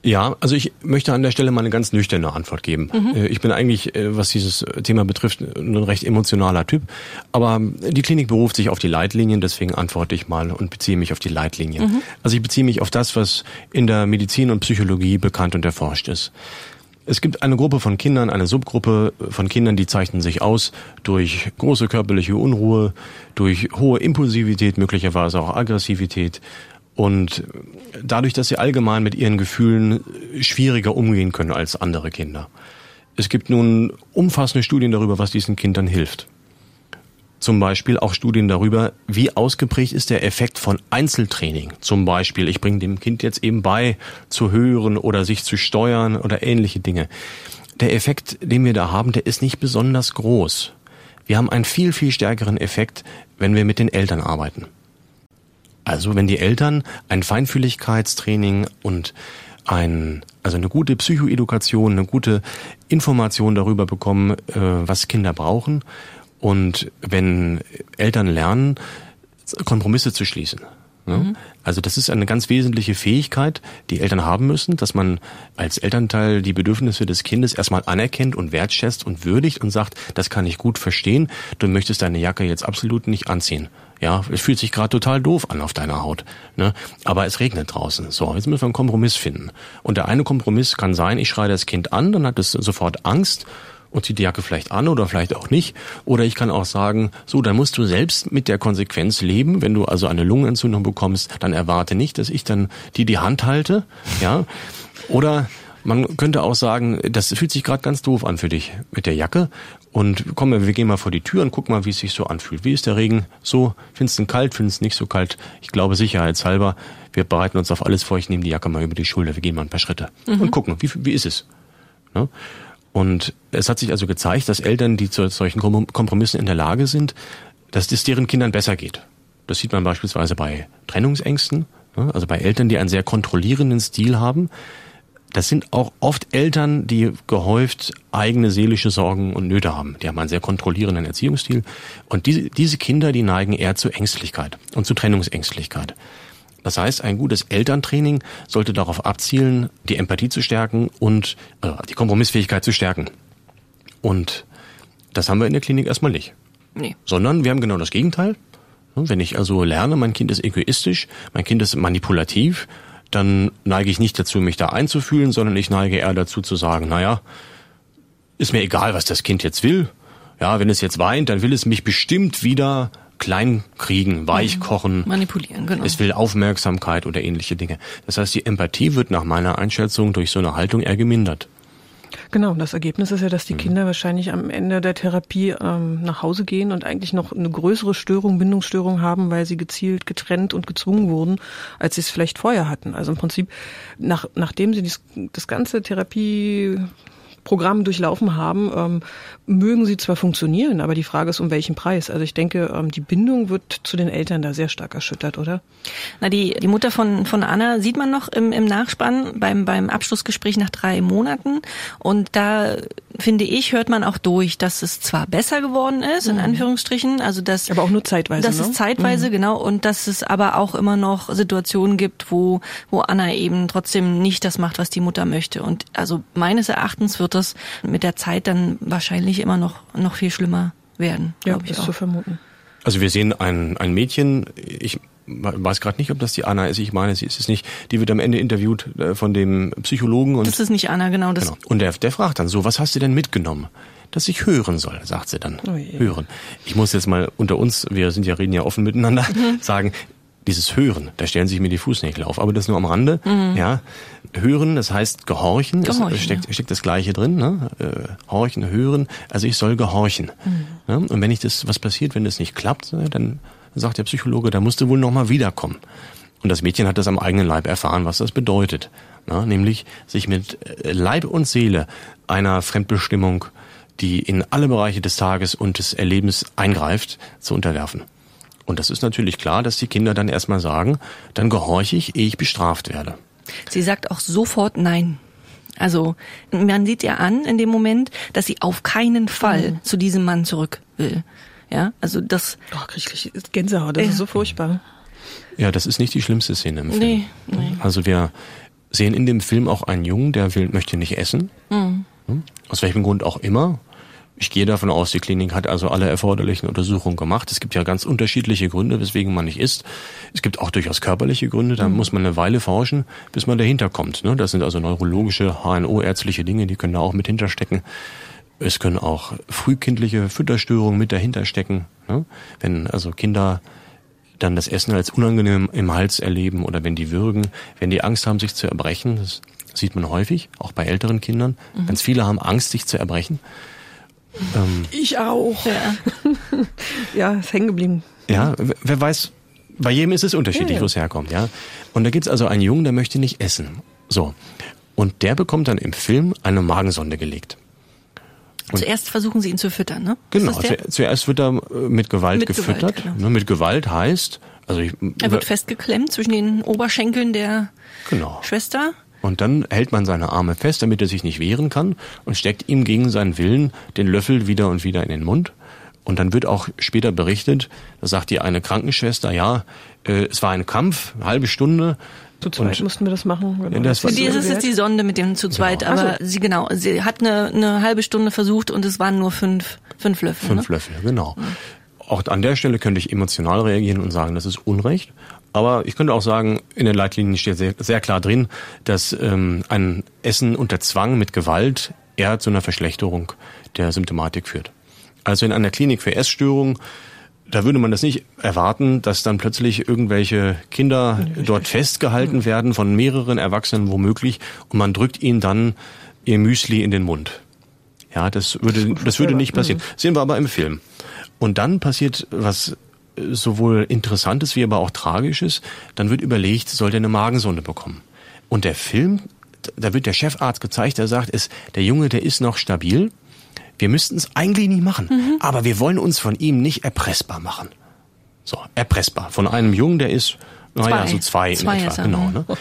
Ja, also ich möchte an der Stelle mal eine ganz nüchterne Antwort geben. Mhm. Äh, ich bin eigentlich, äh, was dieses Thema betrifft, ein recht emotionaler Typ. Aber die Klinik beruft sich auf die Leitlinien, deswegen antworte ich mal und beziehe mich auf die Leitlinien. Mhm. Also ich beziehe mich auf das, was in der Medizin und Psychologie bekannt und erforscht ist. Es gibt eine Gruppe von Kindern, eine Subgruppe von Kindern, die zeichnen sich aus durch große körperliche Unruhe, durch hohe Impulsivität, möglicherweise auch Aggressivität und dadurch, dass sie allgemein mit ihren Gefühlen schwieriger umgehen können als andere Kinder. Es gibt nun umfassende Studien darüber, was diesen Kindern hilft zum Beispiel auch Studien darüber, wie ausgeprägt ist der Effekt von Einzeltraining. Zum Beispiel, ich bringe dem Kind jetzt eben bei, zu hören oder sich zu steuern oder ähnliche Dinge. der Effekt, den wir da haben, der ist nicht besonders groß. Wir haben einen viel, viel stärkeren Effekt, wenn wir mit den Eltern arbeiten. Also wenn die Eltern ein Feinfühligkeitstraining und ein, also eine gute Psychoedukation, eine gute Information darüber bekommen, äh, was Kinder brauchen und wenn Eltern lernen, Kompromisse zu schließen. Mhm. Also das ist eine ganz wesentliche Fähigkeit, die Eltern haben müssen, dass man als Elternteil die Bedürfnisse des Kindes erstmal anerkennt und wertschätzt und würdigt und sagt, das kann ich gut verstehen, du möchtest deine Jacke jetzt absolut nicht anziehen. Ja, es fühlt sich gerade total doof an auf deiner Haut. Ne? Aber es regnet draußen. So, jetzt müssen wir einen Kompromiss finden. Und der eine Kompromiss kann sein, ich schreie das Kind an, dann hat es sofort Angst und zieht die Jacke vielleicht an oder vielleicht auch nicht. Oder ich kann auch sagen, so, dann musst du selbst mit der Konsequenz leben. Wenn du also eine Lungenentzündung bekommst, dann erwarte nicht, dass ich dann die die Hand halte. Ja. Oder man könnte auch sagen, das fühlt sich gerade ganz doof an für dich mit der Jacke. Und komm, wir gehen mal vor die Tür und guck mal, wie es sich so anfühlt. Wie ist der Regen? So, findest du ihn kalt, findest du nicht so kalt? Ich glaube sicherheitshalber, wir bereiten uns auf alles vor. Ich nehme die Jacke mal über die Schulter. Wir gehen mal ein paar Schritte mhm. und gucken, wie, wie ist es? Ne? Und es hat sich also gezeigt, dass Eltern, die zu solchen Kompromissen in der Lage sind, dass es deren Kindern besser geht. Das sieht man beispielsweise bei Trennungsängsten, ne? also bei Eltern, die einen sehr kontrollierenden Stil haben. Das sind auch oft Eltern, die gehäuft eigene seelische Sorgen und Nöte haben. Die haben einen sehr kontrollierenden Erziehungsstil. Und diese, diese Kinder, die neigen eher zu Ängstlichkeit und zu Trennungsängstlichkeit. Das heißt, ein gutes Elterntraining sollte darauf abzielen, die Empathie zu stärken und äh, die Kompromissfähigkeit zu stärken. Und das haben wir in der Klinik erstmal nicht. Nee. Sondern wir haben genau das Gegenteil. Wenn ich also lerne, mein Kind ist egoistisch, mein Kind ist manipulativ, dann neige ich nicht dazu, mich da einzufühlen, sondern ich neige eher dazu zu sagen, naja, ist mir egal, was das Kind jetzt will. Ja, wenn es jetzt weint, dann will es mich bestimmt wieder klein kriegen, weich mhm. kochen. Manipulieren, genau. Es will Aufmerksamkeit oder ähnliche Dinge. Das heißt, die Empathie wird nach meiner Einschätzung durch so eine Haltung eher gemindert. Genau, das Ergebnis ist ja, dass die mhm. Kinder wahrscheinlich am Ende der Therapie ähm, nach Hause gehen und eigentlich noch eine größere Störung, Bindungsstörung haben, weil sie gezielt getrennt und gezwungen wurden, als sie es vielleicht vorher hatten. Also im Prinzip, nach, nachdem sie dies, das ganze Therapie Programm durchlaufen haben, ähm, mögen sie zwar funktionieren, aber die Frage ist, um welchen Preis. Also ich denke, ähm, die Bindung wird zu den Eltern da sehr stark erschüttert, oder? Na, die, die Mutter von, von Anna sieht man noch im, im Nachspann beim, beim Abschlussgespräch nach drei Monaten. Und da finde ich, hört man auch durch, dass es zwar besser geworden ist, in mhm. Anführungsstrichen, also dass. Aber auch nur zeitweise. Dass ne? es zeitweise, mhm. genau, und dass es aber auch immer noch Situationen gibt, wo, wo Anna eben trotzdem nicht das macht, was die Mutter möchte. Und also meines Erachtens wird das mit der Zeit dann wahrscheinlich immer noch, noch viel schlimmer werden. Ja, ich ist auch. zu vermuten. Also wir sehen ein, ein Mädchen, ich weiß gerade nicht, ob das die Anna ist, ich meine, sie ist es nicht, die wird am Ende interviewt äh, von dem Psychologen. Und, das ist nicht Anna, genau. Das genau. Und der, der fragt dann so, was hast du denn mitgenommen? Dass ich hören soll, sagt sie dann. Oh hören. Ich muss jetzt mal unter uns, wir sind ja reden ja offen miteinander, mhm. sagen, dieses Hören, da stellen sich mir die Fußnägel auf, aber das nur am Rande. Mhm. Ja, hören, das heißt gehorchen, gehorchen ist, steckt, ja. steckt das Gleiche drin. Ne? Äh, horchen, hören. Also ich soll gehorchen. Mhm. Ja? Und wenn ich das, was passiert, wenn das nicht klappt, dann sagt der Psychologe, da musst du wohl noch mal wiederkommen. Und das Mädchen hat das am eigenen Leib erfahren, was das bedeutet. Na, nämlich sich mit äh, Leib und Seele einer Fremdbestimmung, die in alle Bereiche des Tages und des Erlebens eingreift, zu unterwerfen. Und das ist natürlich klar, dass die Kinder dann erstmal sagen, dann gehorche ich, ehe ich bestraft werde. Sie sagt auch sofort Nein. Also man sieht ja an in dem Moment, dass sie auf keinen Fall mhm. zu diesem Mann zurück will. Ja, also das. Oh, krieg ich Gänsehaut, das äh, ist so furchtbar. Ja, das ist nicht die schlimmste Szene im Film. Nee, nee. Also wir sehen in dem Film auch einen Jungen, der will, möchte nicht essen. Mhm. Aus welchem Grund auch immer. Ich gehe davon aus, die Klinik hat also alle erforderlichen Untersuchungen gemacht. Es gibt ja ganz unterschiedliche Gründe, weswegen man nicht isst. Es gibt auch durchaus körperliche Gründe, da mhm. muss man eine Weile forschen, bis man dahinter kommt. Ne? Das sind also neurologische, HNO-ärztliche Dinge, die können da auch mit hinterstecken. Es können auch frühkindliche Fütterstörungen mit dahinter stecken. Ne? Wenn also Kinder dann das Essen als unangenehm im Hals erleben oder wenn die würgen, wenn die Angst haben, sich zu erbrechen, das sieht man häufig, auch bei älteren Kindern. Mhm. Ganz viele haben Angst, sich zu erbrechen. Ähm, ich auch. Ja, ja ist hängen geblieben. Ja, wer weiß, bei jedem ist es unterschiedlich, ja, ja. wo es herkommt, ja. Und da gibt's also einen Jungen, der möchte nicht essen. So. Und der bekommt dann im Film eine Magensonde gelegt. Und Zuerst versuchen sie ihn zu füttern, ne? Genau, zuerst wird er äh, mit Gewalt mit gefüttert. Gewalt, genau. Ne, mit Gewalt heißt, also ich, er wird festgeklemmt zwischen den Oberschenkeln der genau. Schwester. Und dann hält man seine Arme fest, damit er sich nicht wehren kann und steckt ihm gegen seinen Willen den Löffel wieder und wieder in den Mund. Und dann wird auch später berichtet, da sagt die eine Krankenschwester, ja, äh, es war ein Kampf, eine halbe Stunde. Zu zweit und, mussten wir das machen. Genau. Das Für die ist es jetzt die Sonde mit dem zu genau. zweit, genau. aber also. sie genau, sie hat eine, eine halbe Stunde versucht und es waren nur fünf, fünf Löffel. Fünf ne? Löffel, genau. Mhm. Auch an der Stelle könnte ich emotional reagieren und sagen, das ist Unrecht. Aber ich könnte auch sagen, in den Leitlinien steht sehr, sehr klar drin, dass ähm, ein Essen unter Zwang mit Gewalt eher zu einer Verschlechterung der Symptomatik führt. Also in einer Klinik für Essstörungen, da würde man das nicht erwarten, dass dann plötzlich irgendwelche Kinder dort festgehalten werden von mehreren Erwachsenen womöglich und man drückt ihnen dann ihr Müsli in den Mund. Ja, das würde, das würde nicht passieren. Sehen wir aber im Film. Und dann passiert was sowohl Interessantes wie aber auch Tragisches. Dann wird überlegt, soll der eine Magensonde bekommen? Und der Film, da wird der Chefarzt gezeigt, der sagt, ist, der Junge, der ist noch stabil. Wir müssten es eigentlich nicht machen, mhm. aber wir wollen uns von ihm nicht erpressbar machen. So, erpressbar. Von einem Jungen, der ist, naja, so zwei, zwei in etwa. Genau, ne?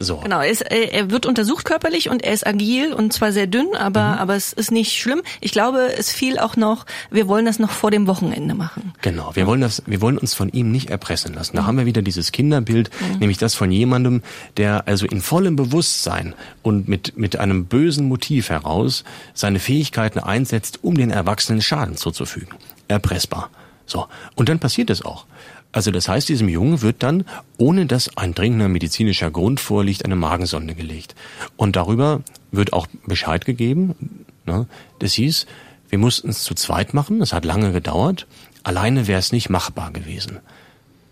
So. Genau, er, ist, er wird untersucht körperlich und er ist agil und zwar sehr dünn, aber, mhm. aber es ist nicht schlimm. Ich glaube, es fiel auch noch, wir wollen das noch vor dem Wochenende machen. Genau, wir wollen das, wir wollen uns von ihm nicht erpressen lassen. Da mhm. haben wir wieder dieses Kinderbild, mhm. nämlich das von jemandem, der also in vollem Bewusstsein und mit, mit einem bösen Motiv heraus seine Fähigkeiten einsetzt, um den Erwachsenen Schaden zuzufügen. Erpressbar. So. Und dann passiert es auch. Also das heißt, diesem Jungen wird dann, ohne dass ein dringender medizinischer Grund vorliegt, eine Magensonde gelegt. Und darüber wird auch Bescheid gegeben. Ne? Das hieß, wir mussten es zu zweit machen, es hat lange gedauert. Alleine wäre es nicht machbar gewesen.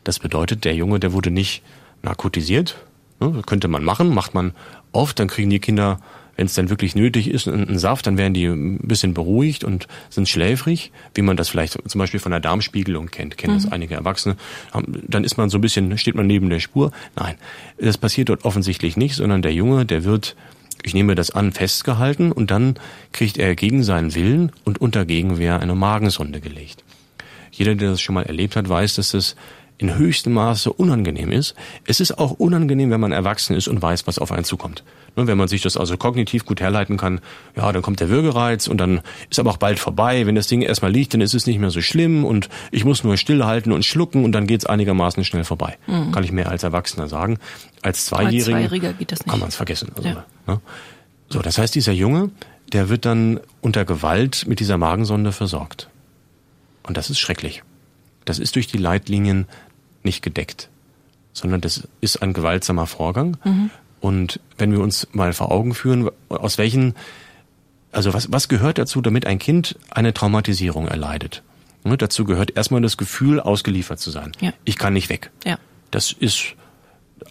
Das bedeutet, der Junge, der wurde nicht narkotisiert. Ne? könnte man machen, macht man oft, dann kriegen die Kinder wenn es dann wirklich nötig ist, einen Saft, dann werden die ein bisschen beruhigt und sind schläfrig, wie man das vielleicht zum Beispiel von der Darmspiegelung kennt, kennen mhm. das einige Erwachsene. Dann ist man so ein bisschen, steht man neben der Spur. Nein, das passiert dort offensichtlich nicht, sondern der Junge, der wird, ich nehme das an, festgehalten und dann kriegt er gegen seinen Willen und unter Gegenwehr eine Magensonde gelegt. Jeder, der das schon mal erlebt hat, weiß, dass das in höchstem Maße unangenehm ist. Es ist auch unangenehm, wenn man erwachsen ist und weiß, was auf einen zukommt. Ne, wenn man sich das also kognitiv gut herleiten kann, ja, dann kommt der Würgereiz und dann ist aber auch bald vorbei. Wenn das Ding erstmal liegt, dann ist es nicht mehr so schlimm und ich muss nur stillhalten und schlucken und dann geht es einigermaßen schnell vorbei. Mhm. Kann ich mehr als Erwachsener sagen. Als Zweijähriger, als Zweijähriger geht das nicht. kann man es vergessen. Also, ja. ne? So, das heißt, dieser Junge, der wird dann unter Gewalt mit dieser Magensonde versorgt. Und das ist schrecklich. Das ist durch die Leitlinien nicht gedeckt, sondern das ist ein gewaltsamer Vorgang. Mhm. Und wenn wir uns mal vor Augen führen, aus welchen, also was, was gehört dazu, damit ein Kind eine Traumatisierung erleidet? Ne, dazu gehört erstmal das Gefühl, ausgeliefert zu sein. Ja. Ich kann nicht weg. Ja. Das ist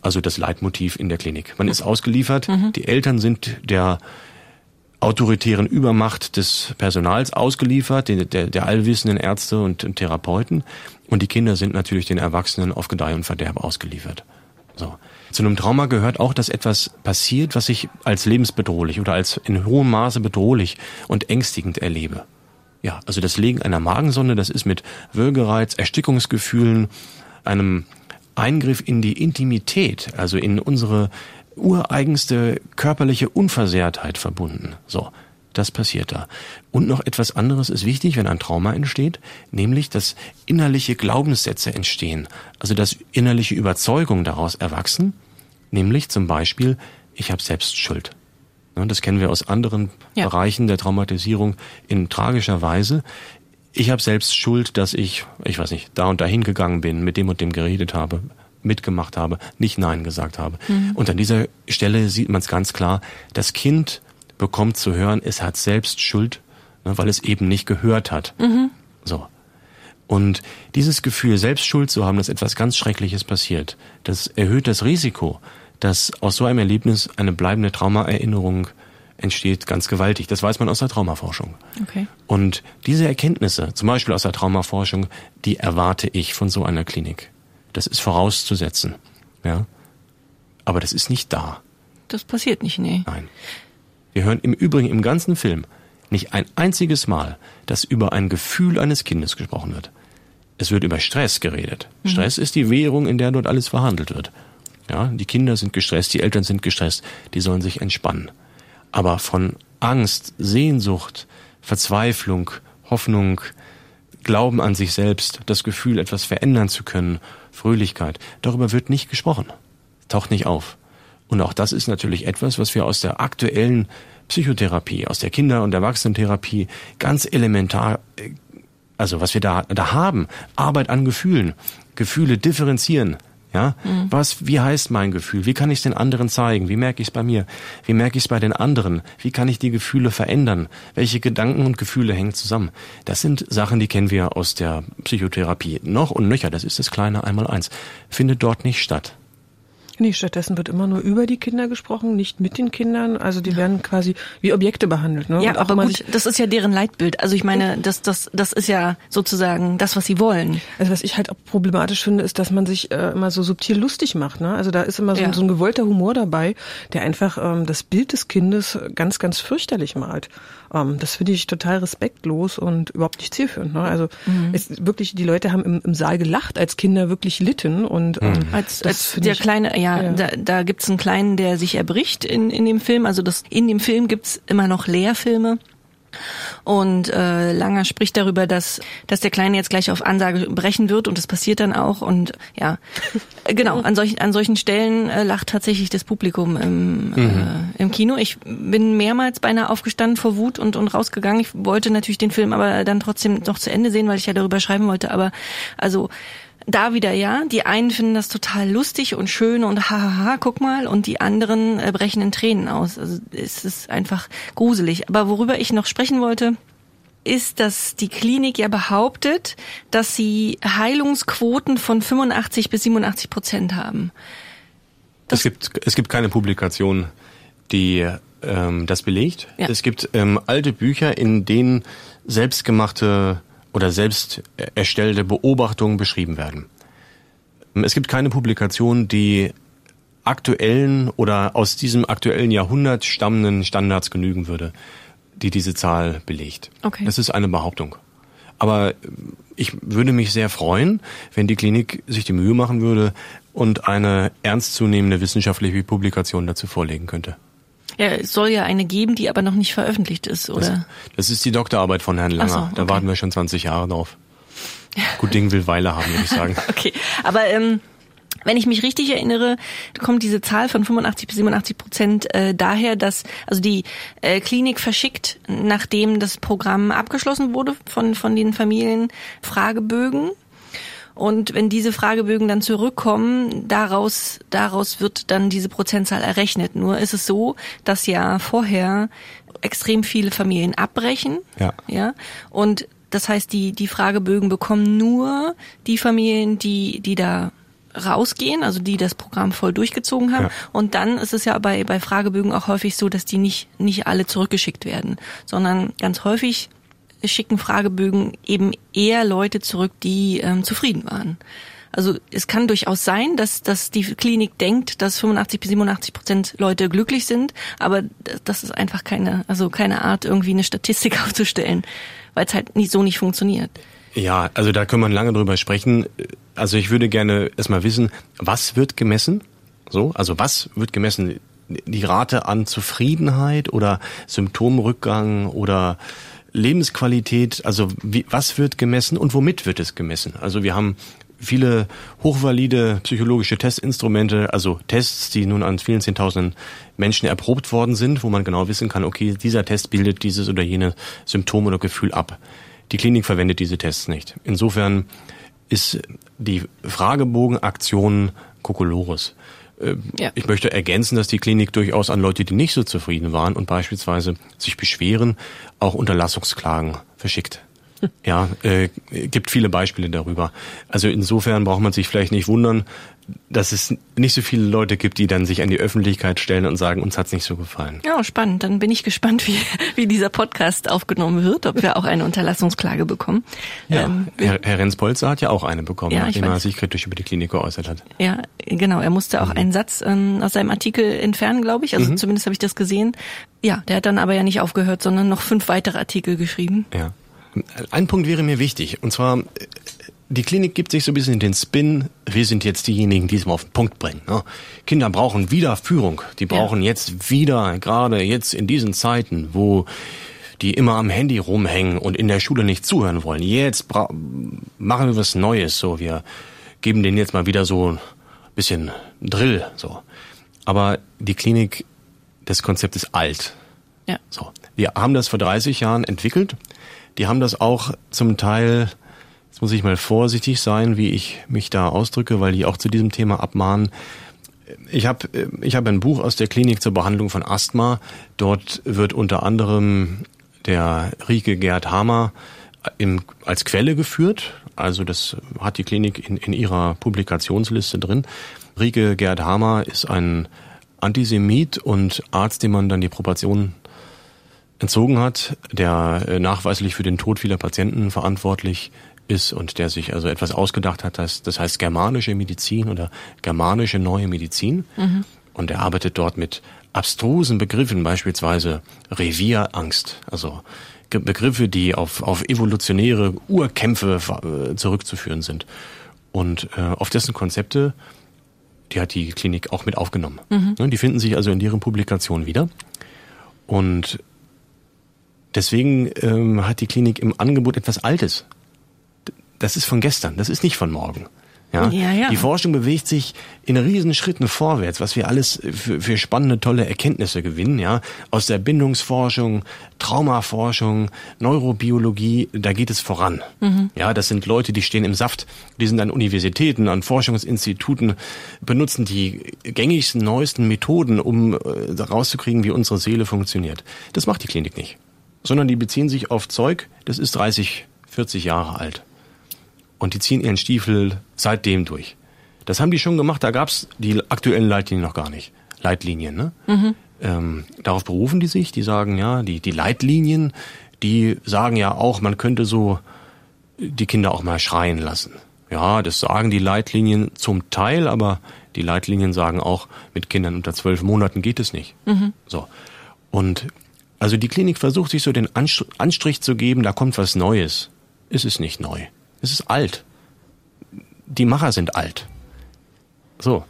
also das Leitmotiv in der Klinik. Man ist ausgeliefert, mhm. die Eltern sind der autoritären Übermacht des Personals ausgeliefert, der, der, der allwissenden Ärzte und, und Therapeuten. Und die Kinder sind natürlich den Erwachsenen auf Gedeih und Verderb ausgeliefert. So. Zu einem Trauma gehört auch, dass etwas passiert, was ich als lebensbedrohlich oder als in hohem Maße bedrohlich und ängstigend erlebe. Ja, also das Legen einer Magensonde, das ist mit Würgereiz, Erstickungsgefühlen, einem Eingriff in die Intimität, also in unsere ureigenste körperliche Unversehrtheit verbunden. So. Das passiert da. Und noch etwas anderes ist wichtig, wenn ein Trauma entsteht, nämlich, dass innerliche Glaubenssätze entstehen. Also, dass innerliche Überzeugungen daraus erwachsen, nämlich zum Beispiel, ich habe selbst Schuld. Das kennen wir aus anderen ja. Bereichen der Traumatisierung in tragischer Weise. Ich habe selbst Schuld, dass ich, ich weiß nicht, da und dahin gegangen bin, mit dem und dem geredet habe, mitgemacht habe, nicht Nein gesagt habe. Mhm. Und an dieser Stelle sieht man es ganz klar, das Kind bekommt zu hören, es hat selbst Schuld, ne, weil es eben nicht gehört hat. Mhm. So. Und dieses Gefühl, selbst Schuld zu haben, dass etwas ganz Schreckliches passiert, das erhöht das Risiko, dass aus so einem Erlebnis eine bleibende Traumaerinnerung entsteht, ganz gewaltig. Das weiß man aus der Traumaforschung. Okay. Und diese Erkenntnisse, zum Beispiel aus der Traumaforschung, die erwarte ich von so einer Klinik. Das ist vorauszusetzen. Ja. Aber das ist nicht da. Das passiert nicht, nee. Nein. Wir hören im Übrigen im ganzen Film nicht ein einziges Mal, dass über ein Gefühl eines Kindes gesprochen wird. Es wird über Stress geredet. Mhm. Stress ist die Währung, in der dort alles verhandelt wird. Ja, die Kinder sind gestresst, die Eltern sind gestresst, die sollen sich entspannen. Aber von Angst, Sehnsucht, Verzweiflung, Hoffnung, Glauben an sich selbst, das Gefühl, etwas verändern zu können, Fröhlichkeit, darüber wird nicht gesprochen. Taucht nicht auf. Und auch das ist natürlich etwas, was wir aus der aktuellen Psychotherapie, aus der Kinder- und Erwachsenentherapie ganz elementar, äh, also was wir da, da haben, Arbeit an Gefühlen, Gefühle differenzieren, ja, mhm. was, wie heißt mein Gefühl? Wie kann ich es den anderen zeigen? Wie merke ich es bei mir? Wie merke ich es bei den anderen? Wie kann ich die Gefühle verändern? Welche Gedanken und Gefühle hängen zusammen? Das sind Sachen, die kennen wir aus der Psychotherapie. Noch und nöcher, das ist das kleine Einmaleins. Findet dort nicht statt. Nee, stattdessen wird immer nur über die Kinder gesprochen, nicht mit den Kindern. Also die ja. werden quasi wie Objekte behandelt. Ne? Ja, aber gut, das ist ja deren Leitbild. Also ich meine, das, das, das ist ja sozusagen das, was sie wollen. Also was ich halt auch problematisch finde, ist, dass man sich äh, immer so subtil lustig macht. Ne? Also da ist immer so, ja. so ein gewollter Humor dabei, der einfach ähm, das Bild des Kindes ganz, ganz fürchterlich malt. Ähm, das finde ich total respektlos und überhaupt nicht zielführend. Ne? Also mhm. es wirklich, die Leute haben im, im Saal gelacht, als Kinder wirklich litten und ähm, mhm. als, als der ich, kleine, ja, ja. da, da gibt's einen kleinen, der sich erbricht in, in dem Film. Also das in dem Film gibt's immer noch Leerfilme. Und äh, Langer spricht darüber, dass, dass der Kleine jetzt gleich auf Ansage brechen wird und das passiert dann auch. Und ja, genau, an solchen, an solchen Stellen äh, lacht tatsächlich das Publikum im, äh, mhm. äh, im Kino. Ich bin mehrmals beinahe aufgestanden vor Wut und, und rausgegangen. Ich wollte natürlich den Film aber dann trotzdem noch zu Ende sehen, weil ich ja darüber schreiben wollte. Aber also da wieder ja. Die einen finden das total lustig und schön und hahaha, guck mal. Und die anderen äh, brechen in Tränen aus. Also es ist einfach gruselig. Aber worüber ich noch sprechen wollte, ist, dass die Klinik ja behauptet, dass sie Heilungsquoten von 85 bis 87 Prozent haben. Das es gibt, es gibt keine Publikation, die ähm, das belegt. Ja. Es gibt ähm, alte Bücher, in denen selbstgemachte oder selbst erstellte Beobachtungen beschrieben werden. Es gibt keine Publikation, die aktuellen oder aus diesem aktuellen Jahrhundert stammenden Standards genügen würde, die diese Zahl belegt. Okay. Das ist eine Behauptung. Aber ich würde mich sehr freuen, wenn die Klinik sich die Mühe machen würde und eine ernstzunehmende wissenschaftliche Publikation dazu vorlegen könnte. Ja, es soll ja eine geben, die aber noch nicht veröffentlicht ist, oder? Das, das ist die Doktorarbeit von Herrn Langer. So, okay. Da warten wir schon 20 Jahre drauf. Gut Ding will Weile haben, würde ich sagen. okay, aber ähm, wenn ich mich richtig erinnere, kommt diese Zahl von 85 bis 87 Prozent äh, daher, dass also die äh, Klinik verschickt, nachdem das Programm abgeschlossen wurde von von den Familien, Fragebögen und wenn diese Fragebögen dann zurückkommen, daraus, daraus wird dann diese Prozentzahl errechnet. Nur ist es so, dass ja vorher extrem viele Familien abbrechen. Ja. ja und das heißt, die, die Fragebögen bekommen nur die Familien, die, die da rausgehen, also die das Programm voll durchgezogen haben. Ja. Und dann ist es ja bei, bei Fragebögen auch häufig so, dass die nicht, nicht alle zurückgeschickt werden, sondern ganz häufig schicken Fragebögen eben eher Leute zurück, die ähm, zufrieden waren. Also es kann durchaus sein, dass, dass die Klinik denkt, dass 85 bis 87 Prozent Leute glücklich sind, aber das ist einfach keine, also keine Art, irgendwie eine Statistik aufzustellen, weil es halt nicht so nicht funktioniert. Ja, also da können wir lange drüber sprechen. Also ich würde gerne erstmal wissen, was wird gemessen? So, also was wird gemessen? Die Rate an Zufriedenheit oder Symptomrückgang oder Lebensqualität, also wie, was wird gemessen und womit wird es gemessen? Also wir haben viele hochvalide psychologische Testinstrumente, also Tests, die nun an vielen Zehntausenden Menschen erprobt worden sind, wo man genau wissen kann, okay, dieser Test bildet dieses oder jene Symptom oder Gefühl ab. Die Klinik verwendet diese Tests nicht. Insofern ist die Fragebogenaktion Kokolores. Äh, ja. Ich möchte ergänzen, dass die Klinik durchaus an Leute, die nicht so zufrieden waren und beispielsweise sich beschweren, auch Unterlassungsklagen verschickt. Ja, äh, gibt viele Beispiele darüber. Also insofern braucht man sich vielleicht nicht wundern, dass es nicht so viele Leute gibt, die dann sich an die Öffentlichkeit stellen und sagen, uns hat's nicht so gefallen. Ja, spannend. Dann bin ich gespannt, wie, wie dieser Podcast aufgenommen wird, ob wir auch eine Unterlassungsklage bekommen. Ja, ähm, Herr, Herr Renz-Polzer hat ja auch eine bekommen, Ja, nachdem er sich kritisch über die Klinik geäußert hat. Ja, genau. Er musste auch einen Satz ähm, aus seinem Artikel entfernen, glaube ich. Also zumindest habe ich das gesehen. Ja, der hat dann aber ja nicht aufgehört, sondern noch fünf weitere Artikel geschrieben. Ja. Ein Punkt wäre mir wichtig, und zwar, äh, die Klinik gibt sich so ein bisschen den Spin, wir sind jetzt diejenigen, die es mal auf den Punkt bringen. Ne? Kinder brauchen wieder Führung. Die brauchen jetzt wieder, gerade jetzt in diesen Zeiten, wo die immer am Handy rumhängen und in der Schule nicht zuhören wollen. Jetzt machen wir was Neues, so wir geben denen jetzt mal wieder so ein bisschen Drill, so. Aber die Klinik, das Konzept ist alt. Ja. So. Wir haben das vor 30 Jahren entwickelt. Die haben das auch zum Teil, jetzt muss ich mal vorsichtig sein, wie ich mich da ausdrücke, weil die auch zu diesem Thema abmahnen. Ich habe ich hab ein Buch aus der Klinik zur Behandlung von Asthma. Dort wird unter anderem der Rieke Gerd Hamer im, als Quelle geführt. Also das hat die Klinik in, in ihrer Publikationsliste drin. Rieke Gerd Hamer ist ein Antisemit und Arzt, dem man dann die Proportionen entzogen hat, der äh, nachweislich für den Tod vieler Patienten verantwortlich ist und der sich also etwas ausgedacht hat, das, das heißt germanische Medizin oder germanische neue Medizin. Und er arbeitet dort mit abstrusen Begriffen, beispielsweise Revierangst, also Begriffe, die auf, auf evolutionäre Urkämpfe äh, zurückzuführen sind. Und äh, auf dessen Konzepte, die hat die Klinik auch mit aufgenommen. Ne, Die finden sich also in deren Publikation wieder. Und deswegen ähm, hat die Klinik im Angebot etwas Altes. Das ist von gestern, das ist nicht von morgen. Ja? Ja, ja. Die Forschung bewegt sich in Riesenschritten vorwärts, was wir alles für, für spannende, tolle Erkenntnisse gewinnen, ja. Aus der Bindungsforschung, Traumaforschung, Neurobiologie, da geht es voran. Ja, das sind Leute, die stehen im Saft, die sind an Universitäten, an Forschungsinstituten, benutzen die gängigsten, neuesten Methoden, um äh, rauszukriegen, wie unsere Seele funktioniert. Das macht die Klinik nicht. Sondern die beziehen sich auf Zeug, das ist 30, 40 Jahre alt. Und die ziehen ihren Stiefel seitdem durch. Das haben die schon gemacht, da gab's die aktuellen Leitlinien noch gar nicht. Leitlinien, ne? Ähm, darauf berufen die sich, die sagen, ja, die, die Leitlinien, die sagen ja auch, man könnte so die Kinder auch mal schreien lassen. Ja, das sagen die Leitlinien zum Teil, aber die Leitlinien sagen auch, mit Kindern unter zwölf Monaten geht es nicht. So. Und also die Klinik versucht sich so den Anst- Anstrich zu geben, da kommt was Neues. Es ist nicht neu. Es ist alt. Die Macher sind alt. So.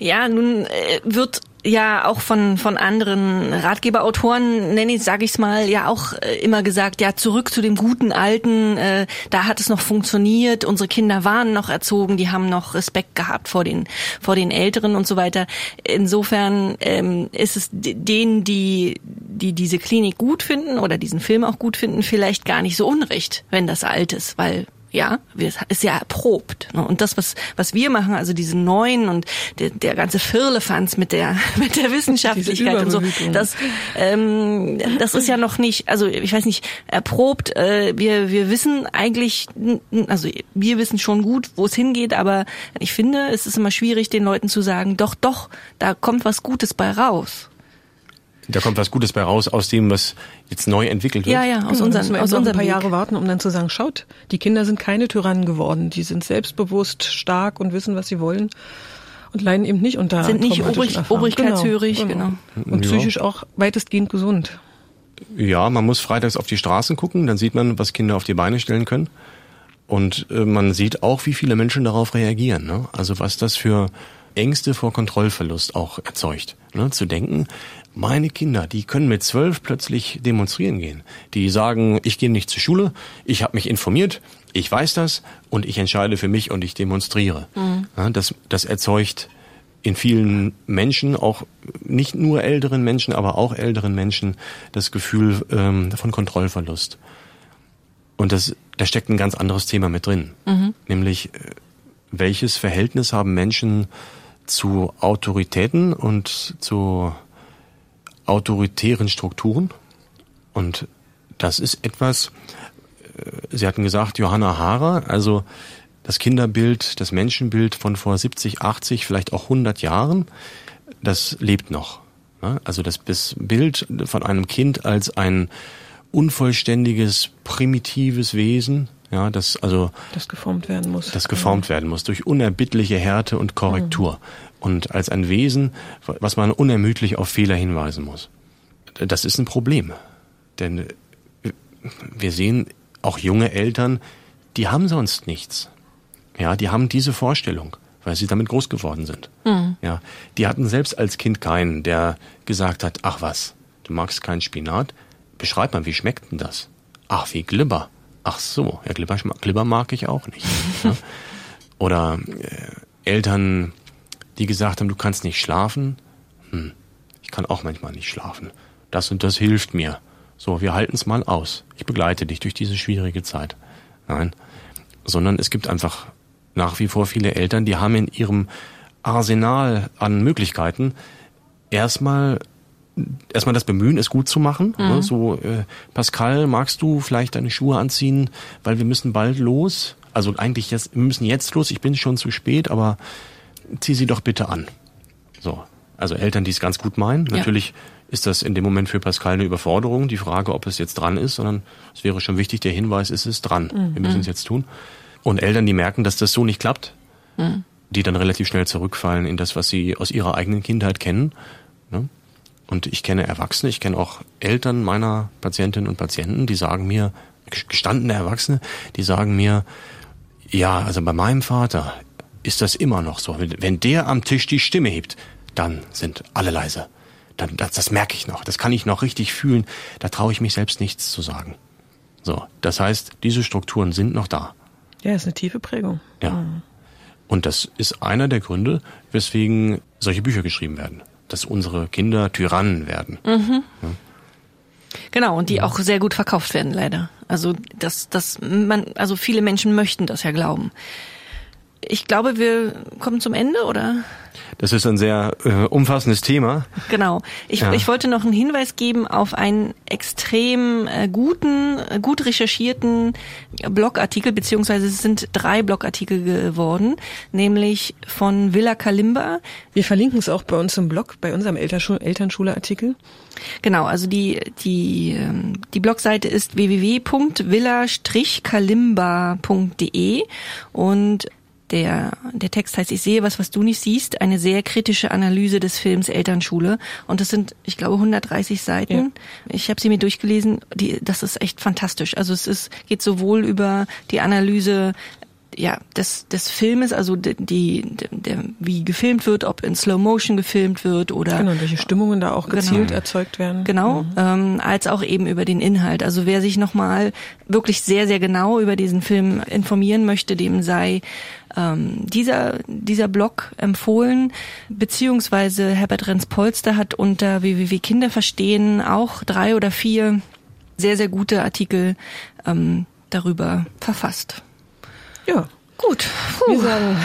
Ja, nun äh, wird ja auch von von anderen Ratgeberautoren, nenne ich, sage ich's mal, ja auch äh, immer gesagt, ja zurück zu dem guten alten, äh, da hat es noch funktioniert, unsere Kinder waren noch erzogen, die haben noch Respekt gehabt vor den vor den Älteren und so weiter. Insofern ähm, ist es denen, die die diese Klinik gut finden oder diesen Film auch gut finden, vielleicht gar nicht so unrecht, wenn das alt ist, weil ja, ist ja erprobt. ne? Und das, was, was wir machen, also diese neuen und der, der ganze Firlefanz mit der, mit der Wissenschaftlichkeit und so, das, ähm, das ist ja noch nicht, also ich weiß nicht, erprobt. Äh, wir, wir wissen eigentlich, also wir wissen schon gut, wo es hingeht, aber ich finde, es ist immer schwierig, den Leuten zu sagen, doch, doch, da kommt was Gutes bei raus. Da kommt was Gutes bei raus aus dem, was jetzt neu entwickelt wird. Ja, ja, aus Genau, unseren, aus noch ein unserem paar Weg. Jahre warten, um dann zu sagen, schaut, die Kinder sind keine Tyrannen geworden, die sind selbstbewusst, stark und wissen, was sie wollen und leiden eben nicht unter Sind nicht obrig- obrigkeitshörig, genau. Und Ja. psychisch auch weitestgehend gesund. Ja, man muss freitags auf die Straßen gucken, dann sieht man, was Kinder auf die Beine stellen können. Und äh, man sieht auch, wie viele Menschen darauf reagieren. Ne? Also was das für Ängste vor Kontrollverlust auch erzeugt. Ne? Zu denken, meine Kinder, die können mit zwölf plötzlich demonstrieren gehen. Die sagen, ich gehe nicht zur Schule, ich habe mich informiert, ich weiß das und ich entscheide für mich und ich demonstriere. Ja, das, das erzeugt in vielen Menschen, auch nicht nur älteren Menschen, aber auch älteren Menschen, das Gefühl ähm, von Kontrollverlust. Und das, da steckt ein ganz anderes Thema mit drin. Nämlich, äh, welches Verhältnis haben Menschen zu Autoritäten und zu autoritären Strukturen? Und das ist etwas, Sie hatten gesagt, Johanna Haarer, also das Kinderbild, das Menschenbild von vor 70, 80, vielleicht auch 100 Jahren, das lebt noch. Also das Bild von einem Kind als ein unvollständiges, primitives Wesen, ja, das also das geformt werden muss. Das geformt werden muss durch unerbittliche Härte und Korrektur mhm. Und als ein Wesen, was man unermüdlich auf Fehler hinweisen muss. Das ist ein Problem, denn wir sehen auch junge Eltern, die haben sonst nichts. Ja, die haben diese Vorstellung, weil sie damit groß geworden sind. Mhm. Ja, die hatten selbst als Kind keinen, der gesagt hat, ach was, du magst keinen Spinat, beschreib mal, wie schmeckt denn das? Ach, wie Glibber. Ach so, ja, Glibber, Glibber mag ich auch nicht. ja. Oder äh, Eltern, die gesagt haben, du kannst nicht schlafen. Hm, ich kann auch manchmal nicht schlafen. Das und das hilft mir. So, wir halten es mal aus. Ich begleite dich durch diese schwierige Zeit. Nein, sondern es gibt einfach nach wie vor viele Eltern, die haben in ihrem Arsenal an Möglichkeiten erstmal erstmal das Bemühen, es gut zu machen. Ne? Mhm. So, äh, Pascal, magst du vielleicht deine Schuhe anziehen, weil wir müssen bald los? Also eigentlich jetzt, wir müssen jetzt los, ich bin schon zu spät, aber zieh sie doch bitte an. So. Also Eltern, die es ganz gut meinen. Ja. Natürlich ist das in dem Moment für Pascal eine Überforderung, die Frage, ob es jetzt dran ist, sondern es wäre schon wichtig, der Hinweis ist es dran. Mhm. Wir müssen es jetzt tun. Und Eltern, die merken, dass das so nicht klappt, mhm. die dann relativ schnell zurückfallen in das, was sie aus ihrer eigenen Kindheit kennen. Ne? Und ich kenne Erwachsene, ich kenne auch Eltern meiner Patientinnen und Patienten, die sagen mir, gestandene Erwachsene, die sagen mir, ja, also bei meinem Vater ist das immer noch so. Wenn der am Tisch die Stimme hebt, dann sind alle leise. Dann, das, das merke ich noch. Das kann ich noch richtig fühlen. Da traue ich mich selbst nichts zu sagen. So, das heißt, diese Strukturen sind noch da. Ja, ist eine tiefe Prägung. Ja. Mhm. Und das ist einer der Gründe, weswegen solche Bücher geschrieben werden dass unsere Kinder Tyrannen werden. Mhm. Ja. Genau, und die ja. auch sehr gut verkauft werden, leider. Also, dass, dass man, also viele Menschen möchten das ja glauben. Ich glaube, wir kommen zum Ende, oder? Das ist ein sehr äh, umfassendes Thema. Genau. Ich, ja. ich wollte noch einen Hinweis geben auf einen extrem äh, guten, äh, gut recherchierten Blogartikel, beziehungsweise es sind drei Blogartikel geworden, nämlich von Villa Kalimba. Wir verlinken es auch bei uns im Blog, bei unserem Elternschule-Artikel. Genau, also die, die, ähm, die Blogseite ist www.villa-kalimba.de und der, der Text heißt Ich sehe was, was du nicht siehst, eine sehr kritische Analyse des Films Elternschule. Und das sind, ich glaube, 130 Seiten. Ja. Ich habe sie mir durchgelesen. Die, das ist echt fantastisch. Also es ist, geht sowohl über die Analyse ja, des, des Filmes, also die, die der, wie gefilmt wird, ob in Slow Motion gefilmt wird oder genau, welche Stimmungen da auch gezielt genau. erzeugt werden. Genau, mhm. ähm, als auch eben über den Inhalt. Also wer sich nochmal wirklich sehr, sehr genau über diesen Film informieren möchte, dem sei ähm, dieser, dieser Blog empfohlen, beziehungsweise Herbert Renz-Polster hat unter www.kinderverstehen auch drei oder vier sehr, sehr gute Artikel ähm, darüber verfasst. Ja. Gut. Puh. Wir sagen,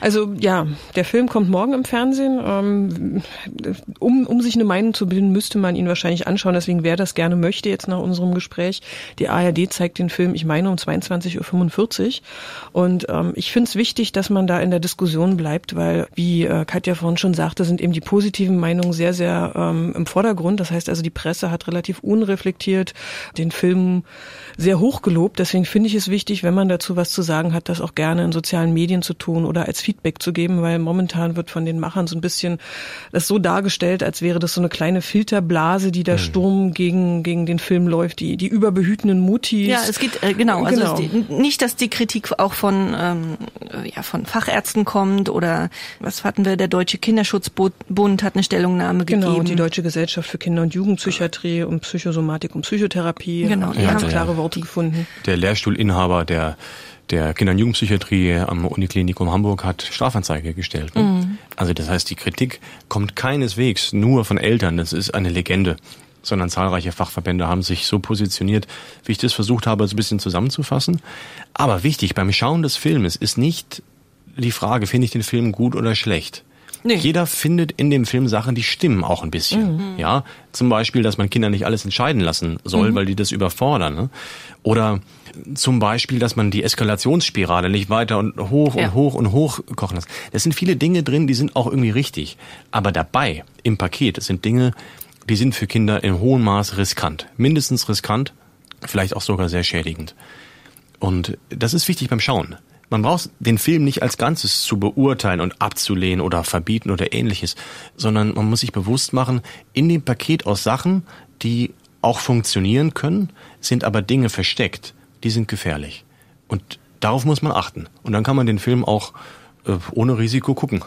also ja, der Film kommt morgen im Fernsehen. Ähm, um, um sich eine Meinung zu bilden, müsste man ihn wahrscheinlich anschauen. Deswegen, wer das gerne möchte, jetzt nach unserem Gespräch, die ARD zeigt den Film, ich meine, um 22.45 Uhr. Und ähm, ich finde es wichtig, dass man da in der Diskussion bleibt, weil, wie äh, Katja vorhin schon sagte, sind eben die positiven Meinungen sehr, sehr ähm, im Vordergrund. Das heißt also, die Presse hat relativ unreflektiert den Film sehr hoch gelobt. Deswegen finde ich es wichtig, wenn man dazu was zu sagen hat, das auch gerne in sozialen Medien zu tun oder als Feedback zu geben, weil momentan wird von den Machern so ein bisschen das so dargestellt, als wäre das so eine kleine Filterblase, die der mhm. Sturm gegen, gegen den Film läuft, die, die überbehütenden Mutis. Ja, es geht, äh, genau, also genau. Die, nicht, dass die Kritik auch von, ähm, ja, von Fachärzten kommt oder was hatten wir, der Deutsche Kinderschutzbund hat eine Stellungnahme genau, gegeben. Genau, die Deutsche Gesellschaft für Kinder- und Jugendpsychiatrie und Psychosomatik und Psychotherapie. Genau, die ja, haben klare Worte gefunden. Der Lehrstuhlinhaber der der Kinder- und Jugendpsychiatrie am Uniklinikum Hamburg hat Strafanzeige gestellt. Ne? Mhm. Also das heißt, die Kritik kommt keineswegs nur von Eltern, das ist eine Legende, sondern zahlreiche Fachverbände haben sich so positioniert, wie ich das versucht habe, so ein bisschen zusammenzufassen. Aber wichtig beim Schauen des Filmes ist nicht die Frage, finde ich den Film gut oder schlecht. Nee. Jeder findet in dem Film Sachen, die stimmen auch ein bisschen. Mhm. Ja, zum Beispiel, dass man Kinder nicht alles entscheiden lassen soll, Mhm. weil die das überfordern. Ne? Oder zum Beispiel, dass man die Eskalationsspirale nicht weiter und hoch Ja. und hoch und hoch kochen lässt. Das sind viele Dinge drin, die sind auch irgendwie richtig. Aber dabei, im Paket, sind Dinge, die sind für Kinder in hohem Maß riskant. Mindestens riskant, vielleicht auch sogar sehr schädigend. Und das ist wichtig beim Schauen. Man braucht den Film nicht als Ganzes zu beurteilen und abzulehnen oder verbieten oder ähnliches, sondern man muss sich bewusst machen, in dem Paket aus Sachen, die auch funktionieren können, sind aber Dinge versteckt, die sind gefährlich. Und darauf muss man achten. Und dann kann man den Film auch äh, ohne Risiko gucken.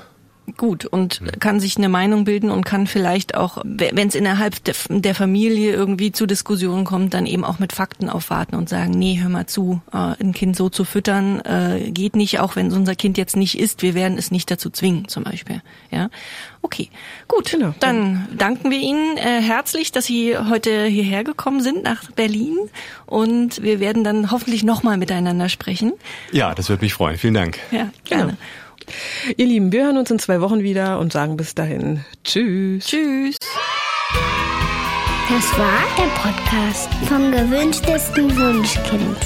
Gut und kann sich eine Meinung bilden und kann vielleicht auch, wenn es innerhalb der, der Familie irgendwie zu Diskussionen kommt, dann eben auch mit Fakten aufwarten und sagen, nee, hör mal zu, äh, ein Kind so zu füttern äh, geht nicht, auch wenn es unser Kind jetzt nicht isst, wir werden es nicht dazu zwingen, zum Beispiel. Ja, okay, gut, Genau. dann danken wir Ihnen äh, herzlich, dass Sie heute hierher gekommen sind nach Berlin und wir werden dann hoffentlich nochmal miteinander sprechen. Ja, das würde mich freuen. Vielen Dank. Ja, gerne. Genau. Ihr Lieben, wir hören uns in zwei Wochen wieder und sagen bis dahin Tschüss. Tschüss. Das war der Podcast vom gewünschtesten Wunschkind.